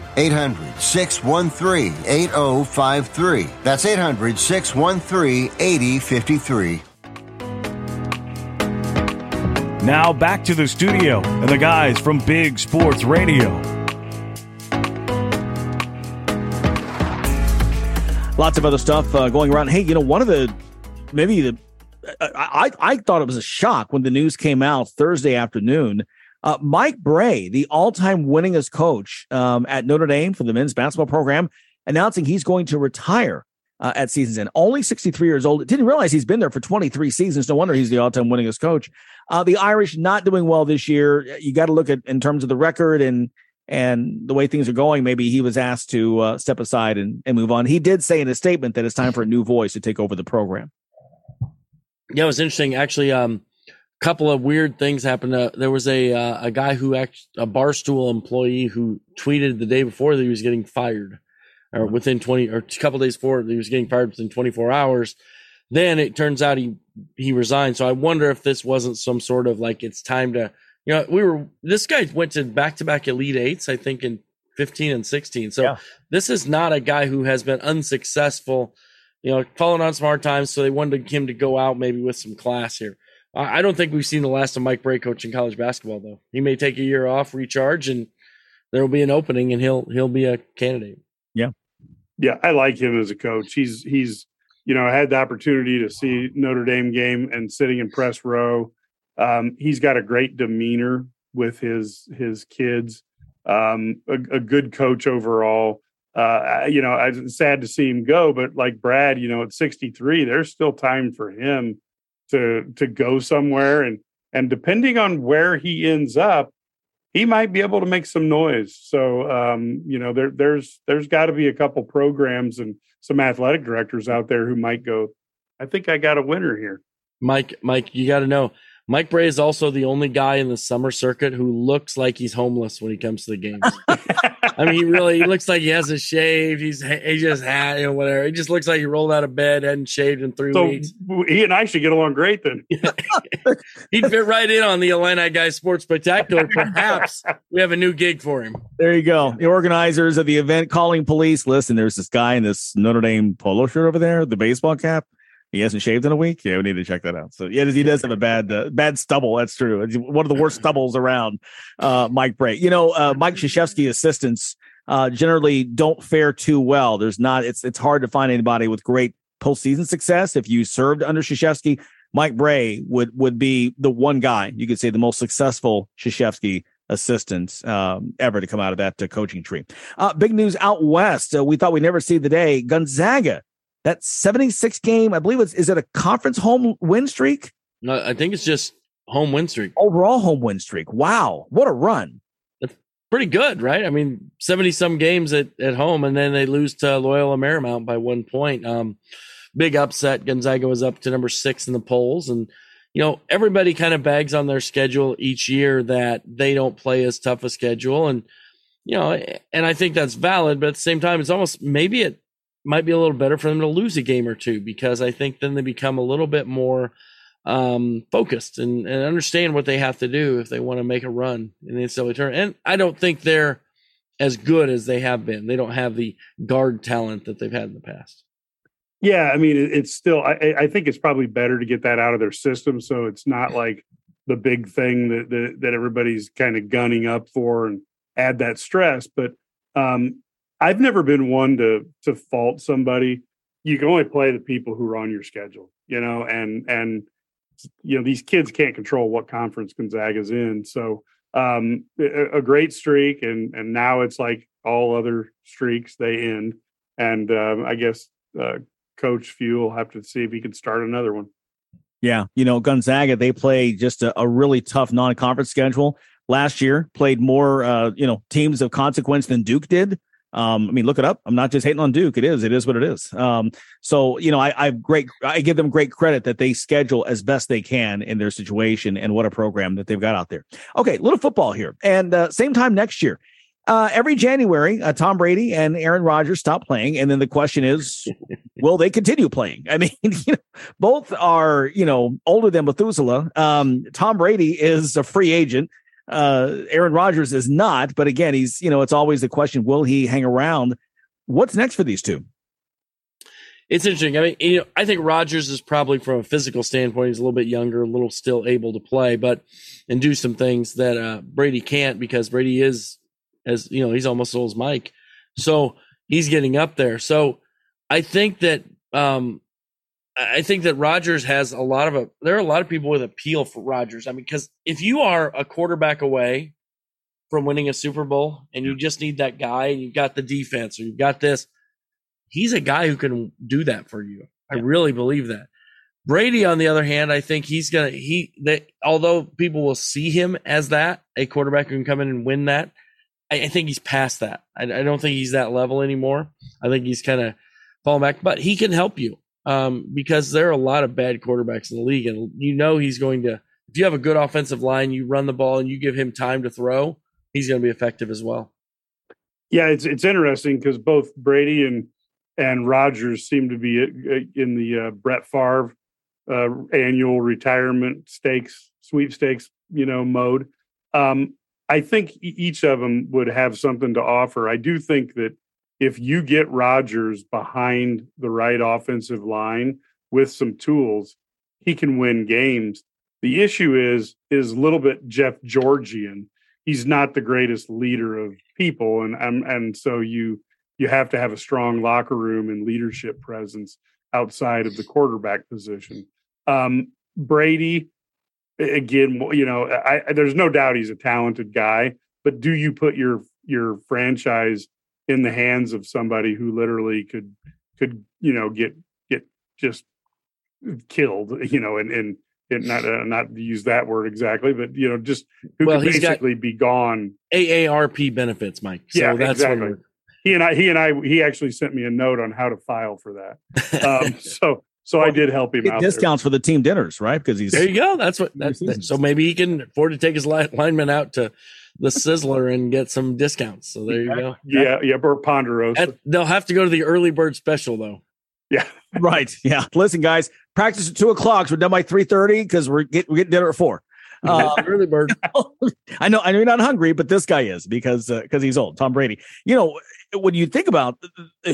800 613 8053. That's 800 613 8053. Now back to the studio and the guys from Big Sports Radio. Lots of other stuff uh, going around. Hey, you know, one of the maybe the I, I thought it was a shock when the news came out Thursday afternoon. Uh, Mike Brey, the all-time winningest coach um, at Notre Dame for the men's basketball program, announcing he's going to retire uh, at season's end. Only 63 years old. Didn't realize he's been there for 23 seasons. No wonder he's the all-time winningest coach. Uh, the Irish not doing well this year. You got to look at in terms of the record and and the way things are going. Maybe he was asked to uh, step aside and, and move on. He did say in a statement that it's time for a new voice to take over the program. Yeah, it was interesting. Actually, um, couple of weird things happened. Uh, there was a uh, a guy who act a barstool employee who tweeted the day before that he was getting fired, or within twenty or a couple days before he was getting fired within twenty four hours. Then it turns out he he resigned. So I wonder if this wasn't some sort of like it's time to you know we were this guy went to back to back elite eights I think in fifteen and sixteen. So yeah. this is not a guy who has been unsuccessful you know, falling on some hard times. So they wanted him to go out maybe with some class here. I don't think we've seen the last of Mike Brey coaching college basketball, though. He may take a year off, recharge, and there will be an opening, and he'll he'll be a candidate. Yeah, yeah, I like him as a coach. He's he's you know I had the opportunity to see Notre Dame game and sitting in press row. Um, he's got a great demeanor with his his kids. Um, a, a good coach overall uh, you know, I'm sad to see him go, but like Brad, you know, at 63, there's still time for him to to go somewhere, and and depending on where he ends up, he might be able to make some noise. So, um, you know, there there's there's got to be a couple programs and some athletic directors out there who might go. I think I got a winner here. Mike, Mike, you got to know Mike Brey is also the only guy in the summer circuit who looks like he's homeless when he comes to the games. I mean, he really he looks like he hasn't shaved. He's he just had you know whatever. He just looks like he rolled out of bed, hadn't shaved in three so weeks. He and I should get along great then. He'd fit right in on the Illini Guys Sports Spectacular. Perhaps we have a new gig for him. There you go. The organizers of the event calling police. Listen, there's this guy in this Notre Dame polo shirt over there, the baseball cap he hasn't shaved in a week. Yeah, we need to check that out. So yeah, he does have a bad uh, bad stubble. That's true. It's one of the worst stubbles around. Uh, Mike Brey. You know, uh, Mike Krzyzewski assistants uh, generally don't fare too well. There's not. It's it's hard to find anybody with great postseason success. If you served under Krzyzewski, Mike Brey would would be the one guy you could say the most successful Krzyzewski assistants um, ever to come out of that uh, coaching tree. Uh, big news out west. Uh, we thought we'd never see the day. Gonzaga that 76 game, I believe it's is it a conference home win streak? No, I think it's just home win streak. Overall home win streak. Wow, what a run. That's pretty good, right? I mean, 70 some games at, at home and then they lose to Loyola Marymount by one point. Um, big upset. Gonzaga was up to number six in the polls. And, you know, everybody kind of bags on their schedule each year that they don't play as tough a schedule. And, you know, and I think that's valid, but at the same time, it's almost maybe it might be a little better for them to lose a game or two because I think then they become a little bit more um, focused and, and understand what they have to do if they want to make a run in the NCAA tournament. And I don't think they're as good as they have been. They don't have the guard talent that they've had in the past. Yeah, I mean, it's still. I, I think it's probably better to get that out of their system, so it's not like the big thing that that, that everybody's kind of gunning up for and add that stress. But um, I've never been one to to fault somebody. You can only play the people who are on your schedule. you know, and and you know these kids can't control what conference Gonzaga's in. So um, a, a great streak, and and now it's like all other streaks they end. And um, I guess uh, Coach Few will have to see if he can start another one. Yeah, you know Gonzaga, they play just a, a really tough non-conference schedule. Last year, played more uh, you know teams of consequence than Duke did. Um, I mean, look it up. I'm not just hating on Duke. It is. It is what it is. Um, so you know, I, I great. I give them great credit that they schedule as best they can in their situation, and what a program that they've got out there. Okay, little football here, and uh, same time next year. Uh, every January, uh, Tom Brady and Aaron Rodgers stop playing, and then the question is, will they continue playing? I mean, you know, both are you know older than Methuselah. Um, Tom Brady is a free agent. Uh, Aaron Rodgers is not, but again, he's you know it's always the question: Will he hang around? What's next for these two? It's interesting. I mean, you know, I think Rodgers is probably from a physical standpoint, he's a little bit younger, a little still able to play, but and do some things that uh, Brady can't because Brady is as you know he's almost old as Mike, so he's getting up there. So I think that um, I think that Rodgers has a lot of a. There are a lot of people with appeal for Rodgers. I mean, because if you are a quarterback away from winning a Super Bowl and you just need that guy, and you've got the defense or you've got this, he's a guy who can do that for you. I really believe that. Brady, on the other hand, I think he's gonna he that although people will see him as that a quarterback who can come in and win that, I, I think he's past that. I, I, don't think he's that level anymore. I think he's kind of falling back, but he can help you um, because there are a lot of bad quarterbacks in the league, and you know he's going to. If you have a good offensive line, you run the ball and you give him time to throw, he's going to be effective as well. Yeah, it's it's interesting because both Brady and and Rodgers seem to be uh, in the uh, Brett Favre uh, annual retirement stakes sweepstakes, you know, mode. Um, I think each of them would have something to offer. I do think that if you get Rodgers behind the right offensive line with some tools, he can win games. The issue is is a little bit Jeff Georgian. He's not the greatest leader of people, and and, and so you you have to have a strong locker room and leadership presence outside of the quarterback position. Um, Brady, again, you know, I, there's no doubt he's a talented guy, but do you put your your franchise in the hands of somebody who literally could could you know get get just killed, you know, and and it not uh, not use that word exactly, but you know, just who well, could basically be gone. AARP benefits, Mike. So yeah, that's exactly. He and I, he and I, he actually sent me a note on how to file for that. Um, so so well, I did help him out. Discounts there. for the team dinners, right? Because he's there. You go. That's what. That's, that, so maybe he can afford to take his lineman out to the Sizzler and get some discounts. So there you go. Yeah, yeah. Burt Ponderosa. they'll have to go to the early bird special though. Yeah. right. Yeah. Listen, guys, practice at two o'clock. So we're done by three thirty because we're get, we're getting dinner at four. Uh, early bird. I know. I know you're not hungry, but this guy is because because uh, he's old. Tom Brady. You know when you think about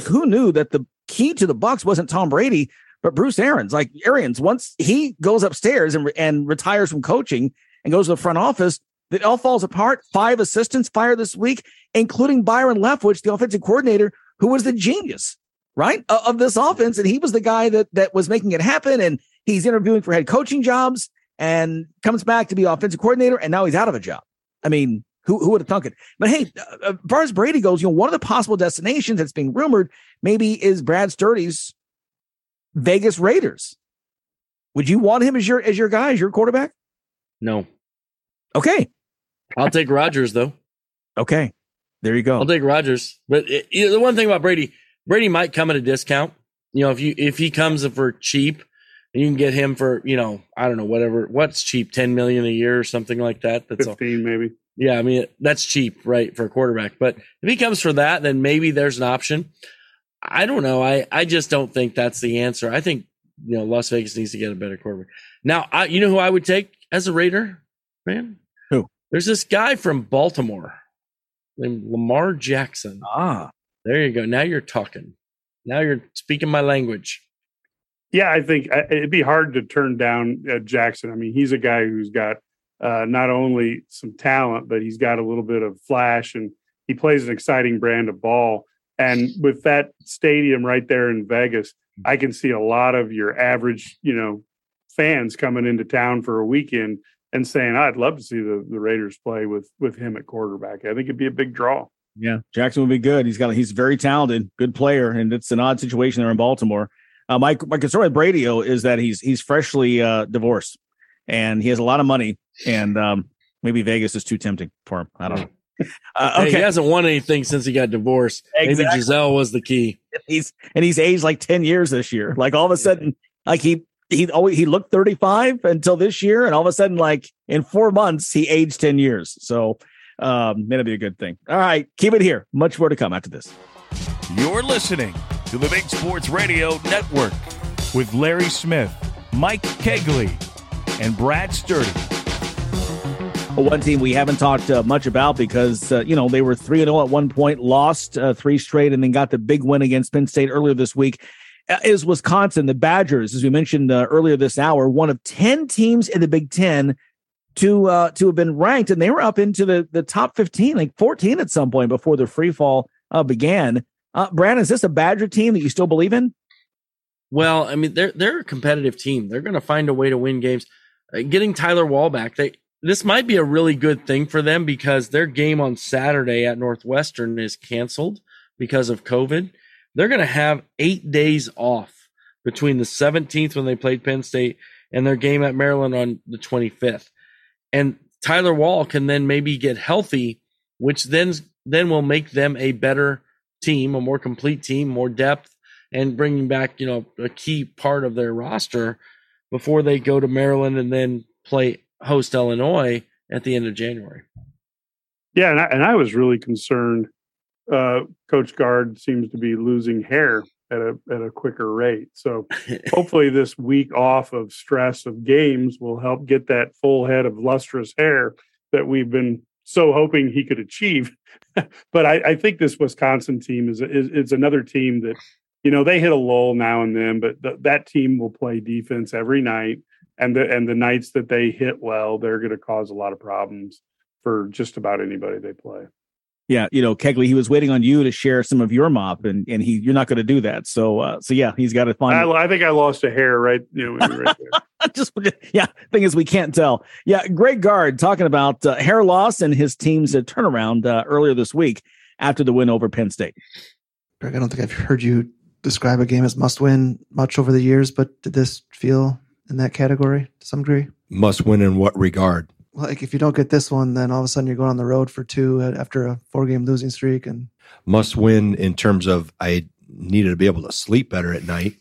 who knew that the key to the Bucs wasn't Tom Brady but Bruce Arians, like Arians, once he goes upstairs and, and retires from coaching and goes to the front office, it all falls apart. Five assistants fired this week, including Byron Leftwich, the offensive coordinator, who was the genius, right, of this offense. And he was the guy that that was making it happen. And he's interviewing for head coaching jobs and comes back to be offensive coordinator. And now he's out of a job. I mean, who, who would have thunk it? But hey, uh, as far as Brady goes, you know, one of the possible destinations that's being rumored maybe is Brad Sturdy's Vegas Raiders. Would you want him as your as your guy, as your quarterback? No. Okay. I'll take Rodgers though. Okay. There you go. I'll take Rodgers. But it, you know, the one thing about Brady, Brady might come at a discount. You know, if you if he comes for cheap, you can get him for you know I don't know whatever what's cheap ten million a year or something like that. That's fifteen all. maybe. Yeah, I mean that's cheap, right, for a quarterback. But if he comes for that, then maybe there's an option. I don't know. I, I just don't think that's the answer. I think, you know, Las Vegas needs to get a better quarterback. Now, I, you know who I would take as a Raider, man? Who? There's this guy from Baltimore named Lamar Jackson. Ah. There you go. Now you're talking. Now you're speaking my language. Yeah, I think it'd be hard to turn down uh, Jackson. I mean, he's a guy who's got uh, not only some talent, but he's got a little bit of flash and he plays an exciting brand of ball And with that stadium right there in Vegas, I can see a lot of your average, you know, fans coming into town for a weekend and saying, "I'd love to see the, the Raiders play with with him at quarterback." I think it'd be a big draw. Yeah, Jackson would be good. He's got he's very talented, good player, and it's an odd situation there in Baltimore. Uh, my my concern with Bradio is that he's he's freshly uh, divorced, and he has a lot of money, and um, maybe Vegas is too tempting for him. I don't know. Uh, okay. He hasn't won anything since he got divorced. Exactly. Maybe Gisele was the key. He's and he's aged like ten years this year. Like all of a sudden, like he he always he looked 35 until this year, and all of a sudden, like in four months, he aged 10 years. So um, it'll be a good thing. All right, keep it here. Much more to come after this. You're listening to the Big Sports Radio Network with Larry Smith, Mike Cagley, and Brad Sturdy. One team we haven't talked uh, much about because uh, you know they were three and zero oh at one point, lost uh, three straight, and then got the big win against Penn State earlier this week is Wisconsin. The Badgers, as we mentioned uh, earlier this hour, one of 10 teams in the Big Ten to uh, to have been ranked, and they were up into the, the top 15, like 14 at some point before the free fall uh, began. Uh, Brad, is this a Badger team that you still believe in? Well, I mean, they're they're a competitive team. They're going to find a way to win games. Uh, getting Tyler Wahl back, they this might be a really good thing for them because their game on Saturday at Northwestern is canceled because of COVID they're going to have eight days off between the 17th when they played Penn State and their game at Maryland on the 25th. And Tyler Wahl can then maybe get healthy, which then then will make them a better team, a more complete team, more depth, and bringing back you know a key part of their roster before they go to Maryland and then play host Illinois at the end of January. Yeah, and I, and I was really concerned uh, Coach Gard seems to be losing hair at a at a quicker rate. So hopefully this week off of stress of games will help get that full head of lustrous hair that we've been so hoping he could achieve. but I, I, think this Wisconsin team is, is is another team that you know they hit a lull now and then, but th- that team will play defense every night, and the and the nights that they hit well, they're going to cause a lot of problems for just about anybody they play yeah, you know, Cagley, he was waiting on you to share some of your mop, and and he you're not going to do that. So uh, so yeah, he's got to find. I, I, think I lost a hair right, you know, right there. Just yeah, thing is we can't tell. Yeah, Greg Gard talking about uh, hair loss and his team's uh, turnaround uh, earlier this week after the win over Penn State. Greg, I don't think I've heard you describe a game as must win much over the years, but did this feel in that category to some degree? Must win in what regard? like if you don't get this one, then all of a sudden you're going on the road for two after a four game losing streak and must win in terms of I needed to be able to sleep better at night.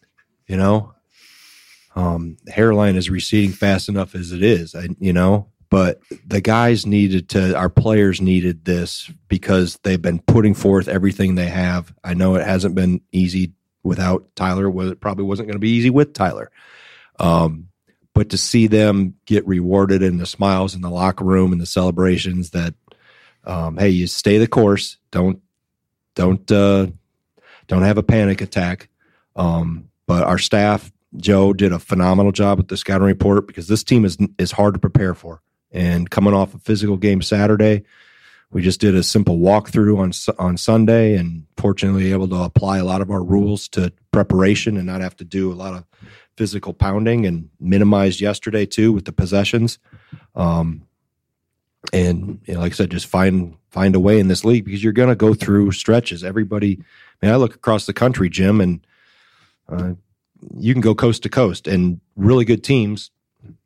You know, um, hairline is receding fast enough as it is. I, you know, but the guys needed to, our players needed this because they've been putting forth everything they have. I know it hasn't been easy without Tyler. Was it probably wasn't going to be easy with Tyler. Um, but to see them get rewarded in the smiles in the locker room and the celebrations that um, hey you stay the course. Don't don't uh, don't have a panic attack. Um, but our staff joe did a phenomenal job with the scouting report because this team is is hard to prepare for. And coming off a physical game saturday we just did a simple walkthrough on on Sunday, and fortunately able to apply a lot of our rules to preparation and not have to do a lot of physical pounding and minimized yesterday too with the possessions. Um, and you know, like I said, just find find a way in this league because you're going to go through stretches. Everybody, I mean, I look across the country, Jim, and uh, you can go coast to coast, and really good teams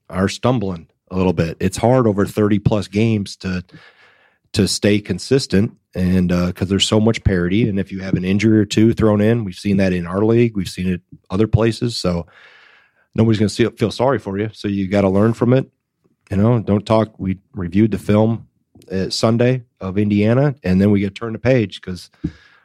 are stumbling a little bit. It's hard over 30 plus games to to stay consistent and because uh, there's so much parity and if you have an injury or two thrown in we've seen that in our league we've seen it other places so nobody's going to feel sorry for you. So you got to learn from it. You know, don't talk. We reviewed the film Sunday of Indiana, and then we get turned the page because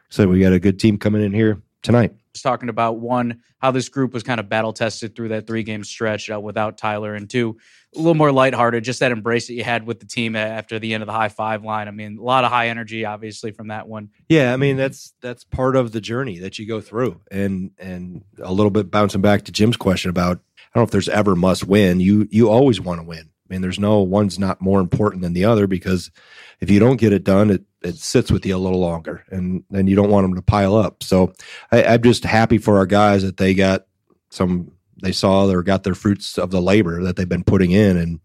so we got a good team coming in here tonight. Talking about one, how this group was kind of battle tested through that three game stretch uh, without Tyler, and two, a little more lighthearted, just that embrace that you had with the team after the end of the high five line. I mean, a lot of high energy, obviously, from that one. Yeah, I mean that's that's part of the journey that you go through, and and a little bit bouncing back to Jim's question about I don't know if there's ever must win. You you always want to win. I mean, there's no one's not more important than the other because if you don't get it done, it it sits with you a little longer, and then you don't want them to pile up. So I, I'm just happy for our guys that they got some they saw or got their fruits of the labor that they've been putting in, and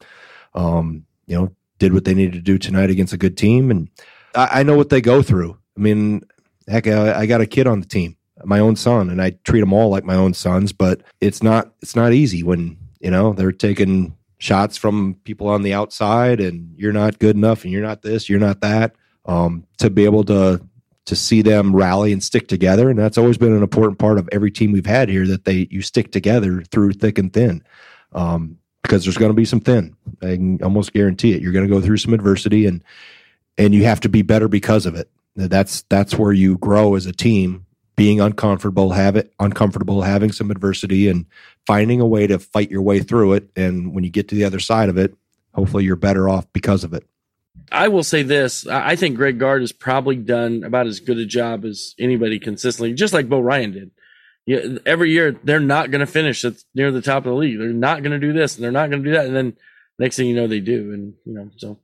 um, you know did what they needed to do tonight against a good team, and I, I know what they go through. I mean, heck, I, I got a kid on the team, my own son, and I treat them all like my own sons. But it's not it's not easy when you know they're taking shots from people on the outside, and you're not good enough, and you're not this, you're not that. Um, to be able to to see them rally and stick together, and that's always been an important part of every team we've had here that they you stick together through thick and thin. Um, because there's going to be some thin. I can almost guarantee it. You're going to go through some adversity, and and you have to be better because of it. That's that's where you grow as a team. Being uncomfortable, have it uncomfortable, having some adversity, and finding a way to fight your way through it. And when you get to the other side of it, hopefully you're better off because of it. I will say this: I think Greg Gard has probably done about as good a job as anybody consistently, just like Bo Ryan did. Yeah, every year they're not going to finish at near the top of the league. They're not going to do this and they're not going to do that, and then next thing you know, they do. And you know, so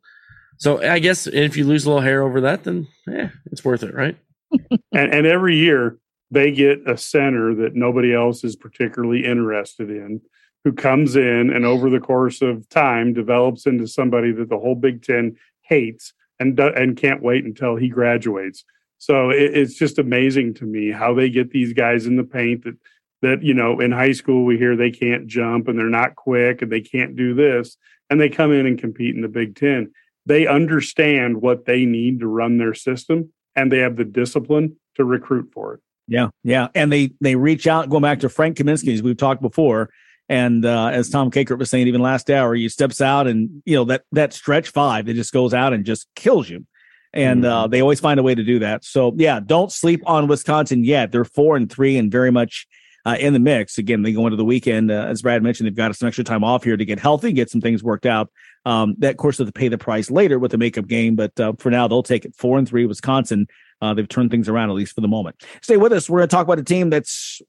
so I guess if you lose a little hair over that, then yeah, it's worth it, right? and, and every year they get a center that nobody else is particularly interested in, who comes in and over the course of time develops into somebody that the whole Big Ten hates and and can't wait until he graduates. So it, it's just amazing to me how they get these guys in the paint that that you know in high school we hear they can't jump and they're not quick and they can't do this and they come in and compete in the Big 10 they understand what they need to run their system and they have the discipline to recruit for it. Yeah, yeah, and they they reach out. Going back to Frank Kaminsky, as we've talked before, and uh, as Tom Kakert was saying, even last hour, he steps out and you know that that stretch five, it just goes out and just kills you. And uh, mm-hmm. uh, they always find a way to do that. So yeah, don't sleep on Wisconsin yet. They're four and three and very much uh, in the mix. Again, they go into the weekend, uh, as Brad mentioned, they've got some extra time off here to get healthy, get some things worked out. Um, that of course, they have to pay the price later with the makeup game, but uh, for now, they'll take it. Four and three, Wisconsin. Uh, they've turned things around at least for the moment. Stay with us. We're going to talk about a team that's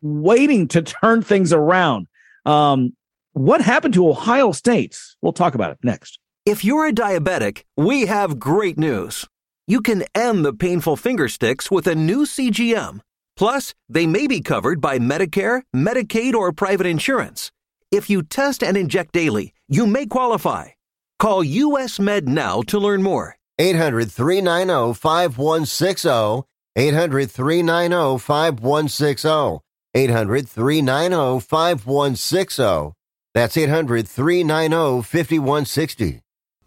waiting to turn things around. Um, what happened to Ohio State? We'll talk about it next. If you're a diabetic, we have great news. You can end the painful finger sticks with a new CGM. Plus, they may be covered by Medicare, Medicaid, or private insurance. If you test and inject daily, you may qualify. Call US Med now to learn more. 800 390 5160. 800 390 5160. 800 390 5160. That's 800 390 5160.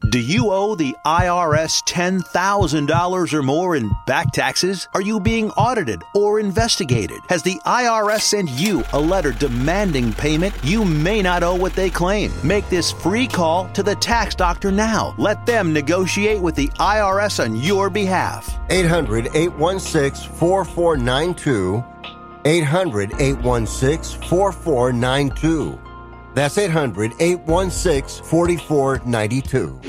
Do you owe the IRS $10,000 or more in back taxes? Are you being audited or investigated? Has the IRS sent you a letter demanding payment? You may not owe what they claim. Make this free call to the tax doctor now. Let them negotiate with the IRS on your behalf. 800 816 4492. 800 816 4492. That's 800 816 4492.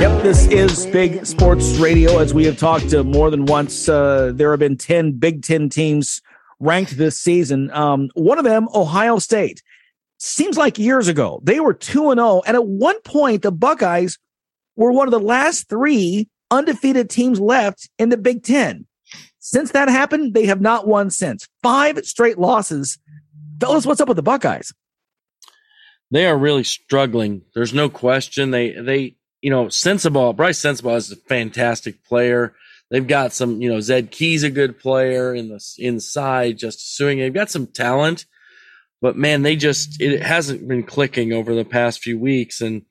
Yep, this is Big Sports Radio. As we have talked uh, more than once, uh, there have been 10 Big Ten teams ranked this season. Um, one of them, Ohio State. Seems like years ago, they were 2 and 0. And at one point, the Buckeyes were one of the last three undefeated teams left in the Big Ten. Since that happened, they have not won since. Five straight losses. Tell us what's up with the Buckeyes. They are really struggling. There's no question. They they you know Sensabaugh Brice Sensabaugh is a fantastic player. They've got some you know Zed Key's a good player in the inside. Justice Sueing. They've got some talent, but man, they just it hasn't been clicking over the past few weeks and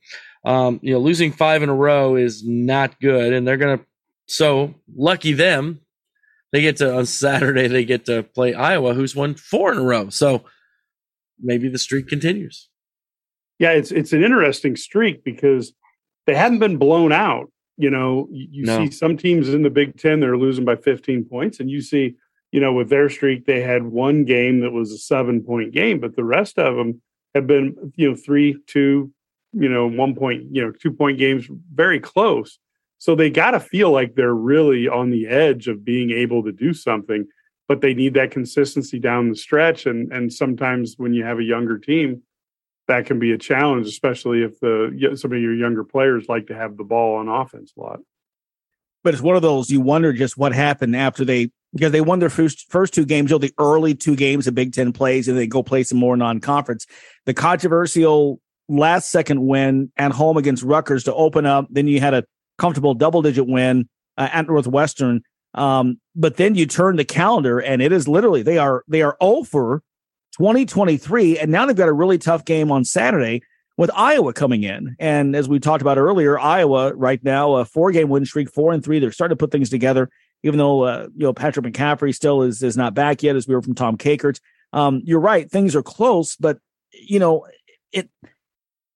um, you know, losing five in a row is not good, and they're gonna. So lucky them, they get to on Saturday they get to play Iowa, who's won four in a row. So maybe the streak continues. Yeah, it's it's an interesting streak because they hadn't been blown out. You know, you, no. see some teams in the Big Ten that are losing by 15 points, and you see, you know, with their streak, they had one game that was a seven point game, but the rest of them have been, you know, three, two, you know, one point, you know, two point games very close. So they got to feel like they're really on the edge of being able to do something. but they need that consistency down the stretch. And and sometimes when you have a younger team, that can be a challenge, especially if the some of your younger players like to have the ball on offense a lot. But it's one of those you wonder just what happened after they because they won their first first two games, you know, the early two games of Big Ten plays, and they go play some more non-conference. The controversial last second win at home against Rutgers to open up. Then you had a comfortable double digit win uh, at Northwestern. Um, but then you turn the calendar and it is literally they are they are over 2023 and now they've got a really tough game on Saturday with Iowa coming in. And as we talked about earlier, Iowa right now a four game win streak, four and three. They're starting to put things together. Even though uh, you know Patrick McCaffery still is is not back yet, as we were from Tom Kakert. Um, you're right, things are close, but you know it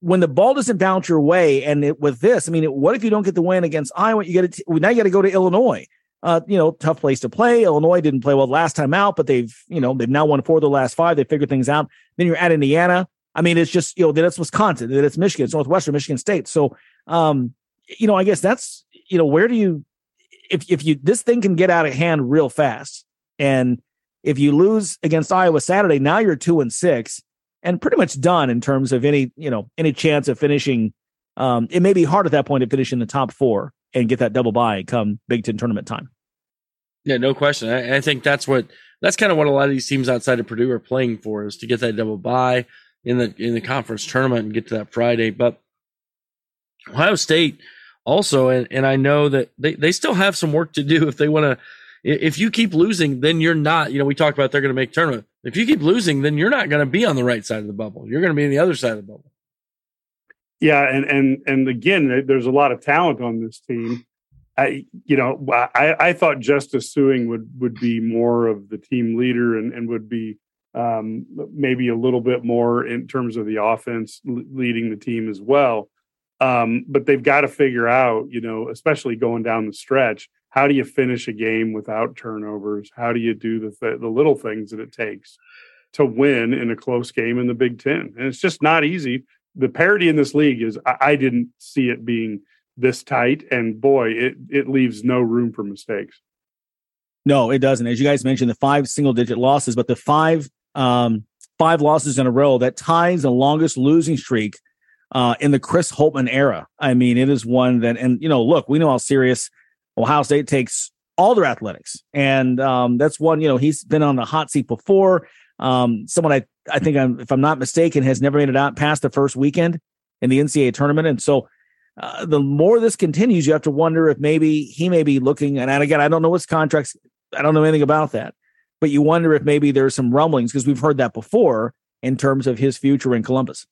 when the ball doesn't bounce your way, and it, with this, I mean, what if you don't get the win against Iowa? You get it now. You got to go to Illinois. Uh, you know, tough place to play. Illinois didn't play well last time out, but they've you know they've now won four of the last five. They figured things out. Then you're at Indiana. I mean, it's just you know that it's Wisconsin, that it's Michigan, it's Northwestern, Michigan State. So, um, you know, I guess that's you know where do you if if you this thing can get out of hand real fast, and if you lose against Iowa Saturday, now you're two and six and pretty much done in terms of any you know any chance of finishing. Um, it may be hard at that point to finish in the top four and get that double bye come Big Ten tournament time. Yeah, no question. I, I, think that's what that's kind of what a lot of these teams outside of Purdue are playing for is to get that double bye in the in the conference tournament and get to that Friday. But Ohio State also, and, and I know that they, they still have some work to do if they want to. If you keep losing, then you're not. You know, we talked about they're going to make tournament. If you keep losing, then you're not going to be on the right side of the bubble. You're going to be on the other side of the bubble. Yeah, and and and again, there's a lot of talent on this team. I, you know, I, I thought Justice Sueing would would be more of the team leader and and would be um, maybe a little bit more in terms of the offense leading the team as well. Um, but they've got to figure out, you know, especially going down the stretch, how do you finish a game without turnovers? How do you do the th- the little things that it takes to win in a close game in the Big Ten? And it's just not easy. The parity in this league is I, I didn't see it being this tight, and boy, it it leaves no room for mistakes. No, it doesn't. As you guys mentioned, the five single digit losses, but the five um, five losses in a row that ties the longest losing streak uh, in the Chris Holtmann era. I mean, it is one that, and you know, look, we know how serious Ohio State takes all their athletics. And um, that's one, you know, he's been on the hot seat before. Um, someone I, I think, I'm, if I'm not mistaken, has never made it out past the first weekend in the NCAA tournament. And so uh, the more this continues, you have to wonder if maybe he may be looking, and again, I don't know his contracts, I don't know anything about that, but you wonder if maybe there's some rumblings because we've heard that before in terms of his future in Columbus.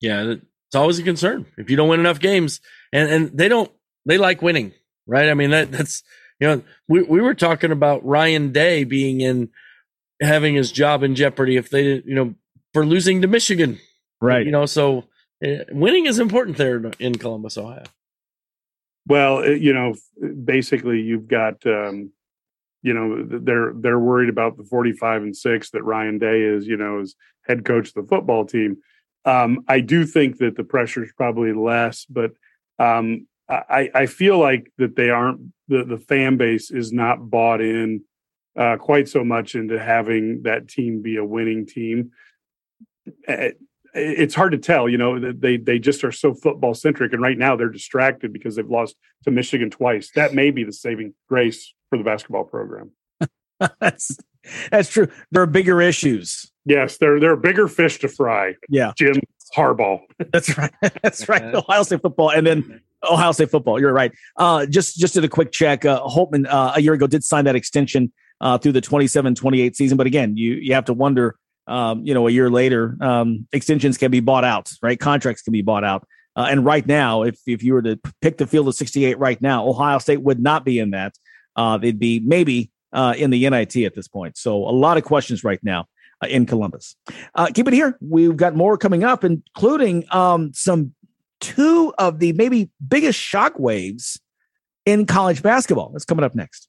Yeah, it's always a concern if you don't win enough games, and and they don't, they like winning right? I mean, that that's, you know, we, we were talking about Ryan Day being in, having his job in jeopardy if they didn't, you know, for losing to Michigan. Right. You know, so uh, winning is important there in Columbus, Ohio. Well, eh, you know, basically you've got, um, you know, they're they're worried about the 45 and 6 that Ryan Day is, you know, is head coach of the football team. Um, I do think that the pressure is probably less, but um, I, I feel like that they aren't the, the fan base is not bought in uh, quite so much into having that team be a winning team. It's hard to tell, you know. They they just are so football centric, and right now they're distracted because they've lost to Michigan twice. That may be the saving grace for the basketball program. that's that's true. There are bigger issues. Yes, there there are bigger fish to fry. Yeah, Jim Harbaugh. That's right. That's right. Ohio State football, and then Ohio State football. You're right. Uh, just just did a quick check. Uh, Holtmann uh, a year ago did sign that extension uh, through the 27-28 season, but again, you you have to wonder. Um, you know, a year later, um, extensions can be bought out, right? Contracts can be bought out. Uh, and right now, if if you were to pick the field of 68 right now, Ohio State would not be in that. Uh, they'd be maybe uh, in the NIT at this point. So a lot of questions right now uh, in Columbus. Uh, keep it here. We've got more coming up, including um, some two of the maybe biggest shock waves in college basketball. That's coming up next.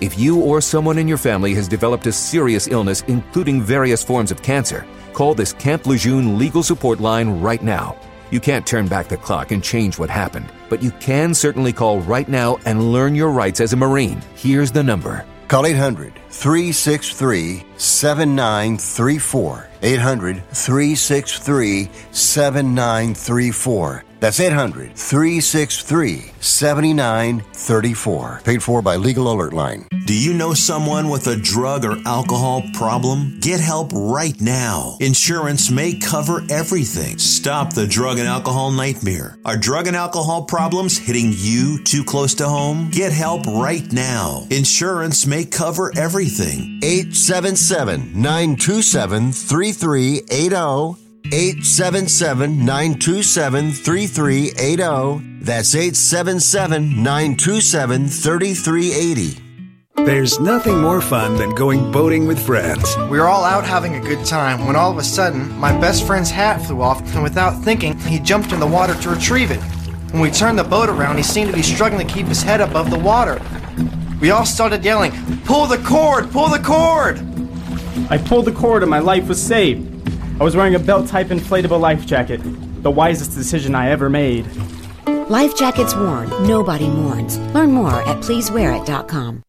If you or someone in your family has developed a serious illness, including various forms of cancer, call this Camp Lejeune legal support line right now. You can't turn back the clock and change what happened, but you can certainly call right now and learn your rights as a Marine. Here's the number Call 800 363 7934. 800 363 7934. That's 800 363 7934. Paid for by Legal Alert Line. Do you know someone with a drug or alcohol problem? Get help right now. Insurance may cover everything. Stop the drug and alcohol nightmare. Are drug and alcohol problems hitting you too close to home? Get help right now. Insurance may cover everything. 877 927 3380. 877 927 3380. That's 877 927 3380. There's nothing more fun than going boating with friends. We were all out having a good time when all of a sudden, my best friend's hat flew off, and without thinking, he jumped in the water to retrieve it. When we turned the boat around, he seemed to be struggling to keep his head above the water. We all started yelling, Pull the cord! Pull the cord! I pulled the cord and my life was saved. I was wearing a belt type inflatable life jacket. The wisest decision I ever made. Life jackets worn, nobody mourns. Learn more at pleasewearit.com.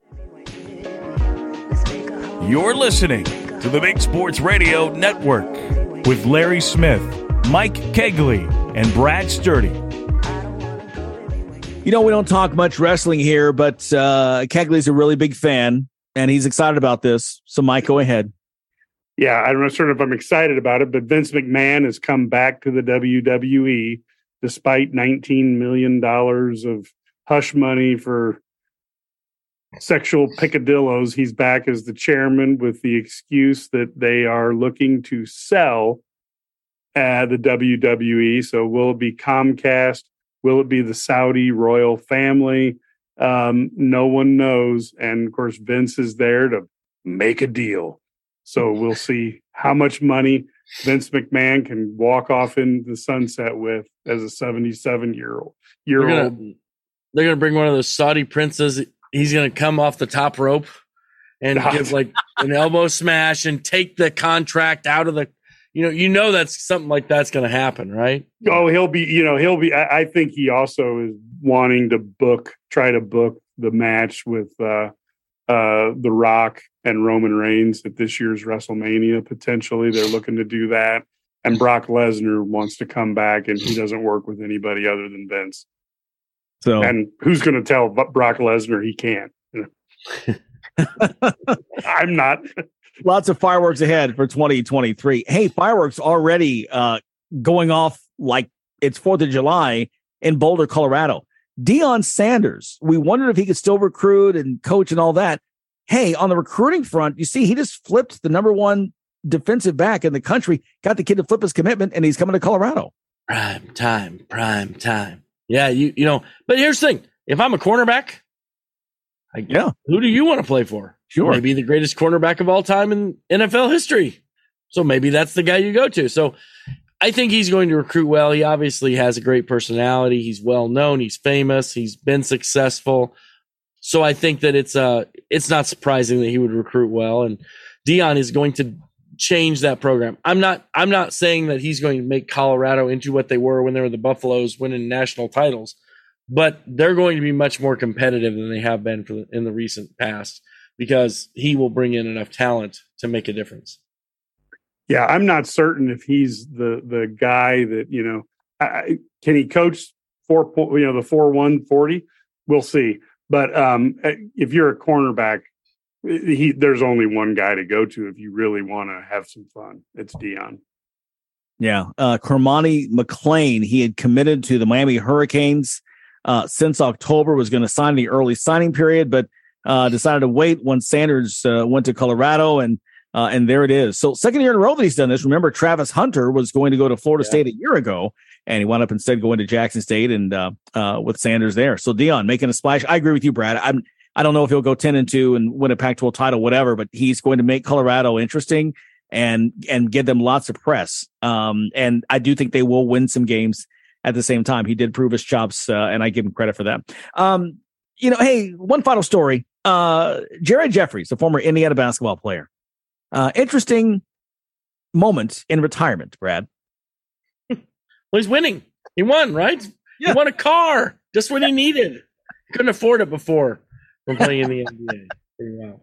You're listening to the Big Sports Radio Network with Larry Smith, Mike Cagley, and Brad Sturdy. You know, we don't talk much wrestling here, but uh, Cagley's a really big fan and he's excited about this. So, Mike, go ahead. Yeah, I'm not sure if I'm excited about it, but Vince McMahon has come back to the WWE despite $19 million of hush money for sexual picadillos. He's back as the chairman with the excuse that they are looking to sell uh, the WWE. So, will it be Comcast? Will it be the Saudi royal family? Um, no one knows. And of course, Vince is there to make a deal. So we'll see how much money Vince McMahon can walk off in the sunset with as a 77 year old year They're old. gonna, they're gonna bring one of those Saudi princes. He's gonna come off the top rope and give like an elbow smash and take the contract out of the. You know, you know that's something like that's gonna happen, right? Oh, he'll be, you know, he'll be. I, I think he also is wanting to book, try to book the match with uh uh The Rock and Roman Reigns at this year's WrestleMania. Potentially, they're looking to do that. And Brock Lesnar wants to come back, and he doesn't work with anybody other than Vince. So, and who's going to tell Brock Lesnar he can't? I'm not. Lots of fireworks ahead for 2023. Hey, fireworks already uh, going off like it's 4th of July in Boulder, Colorado. Deion Sanders, we wondered if he could still recruit and coach and all that. Hey, on the recruiting front, you see, he just flipped the number one defensive back in the country, got the kid to flip his commitment, and he's coming to Colorado. Prime time, prime time. Yeah, you you know. But here's the thing: if I'm a cornerback, I, yeah, who do you want to play for? Sure, maybe the greatest cornerback of all time in NFL history. So maybe that's the guy you go to. So I think he's going to recruit well. He obviously has a great personality. He's well known. He's famous. He's been successful. So I think that it's uh it's not surprising that he would recruit well. And Deion is going to change that program. I'm not I'm not saying that he's going to make Colorado into what they were when they were the Buffaloes winning national titles, but they're going to be much more competitive than they have been for the, in the recent past because he will bring in enough talent to make a difference. Yeah, I'm not certain if he's the the guy that you know. I, can he coach four? You know, the four one forty. We'll see. But um, if you're a cornerback, he there's only one guy to go to if you really want to have some fun. It's Deion. Yeah, uh, Cormani McClain. He had committed to the Miami Hurricanes uh, since October. Was going to sign the early signing period, but uh, decided to wait when Sanders uh, went to Colorado and. Uh, and there it is. So second year in a row that he's done this. Remember, Travis Hunter was going to go to Florida yeah. State a year ago, and he wound up instead going to Jackson State and uh, uh, with Sanders there. So Deion making a splash. I agree with you, Brad. I'm I don't know if he'll go 10 and 2 and win a Pac 12 title, whatever, but he's going to make Colorado interesting and and give them lots of press. Um, and I do think they will win some games at the same time. He did prove his chops, uh, and I give him credit for that. Um, you know, hey, one final story. Uh, Jared Jeffries, the former Indiana basketball player, uh, interesting moment in retirement, Brad. well, he's winning. He won, right? Yeah. He won a car just what he needed. Couldn't afford it before from playing in the NBA. Wow.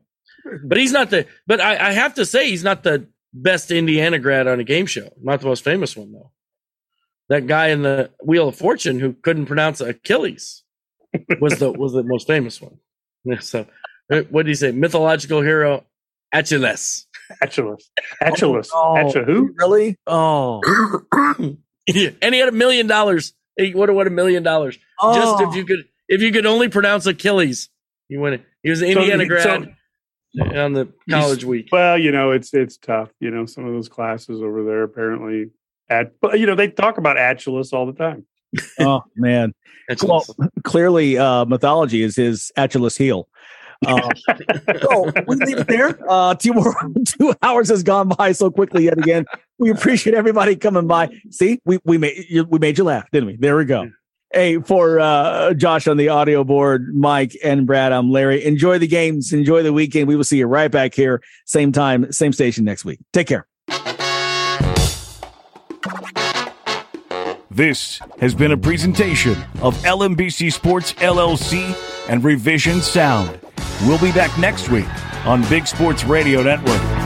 But he's not the. But I, I have to say, he's not the best Indiana grad on a game show. Not the most famous one though. That guy in the Wheel of Fortune who couldn't pronounce Achilles was the was the most famous one. So, uh, what did he say? Mythological hero Achilles. Achilles. Achilles. Oh, no. who? Really? Oh. yeah. And he had a million dollars. He would have won a million dollars. Oh. Just if you could if you could only pronounce Achilles. He went he was an Indiana so, grad so, on the college week. Well, you know, it's it's tough. You know, some of those classes over there apparently at but you know, they talk about Achilles all the time. oh man. Well, clearly uh mythology is his Achilles heel. Uh, so we leave it there. Uh, two more two hours has gone by so quickly yet again. We appreciate everybody coming by. See, we we made you, we made you laugh, didn't we? There we go. Hey, for uh, Josh on the audio board, Mike and Brad, I'm Larry. Enjoy the games, enjoy the weekend. We will see you right back here, same time, same station next week. Take care. This has been a presentation of LMBC Sports LLC and Revision Sound. We'll be back next week on Big Sports Radio Network.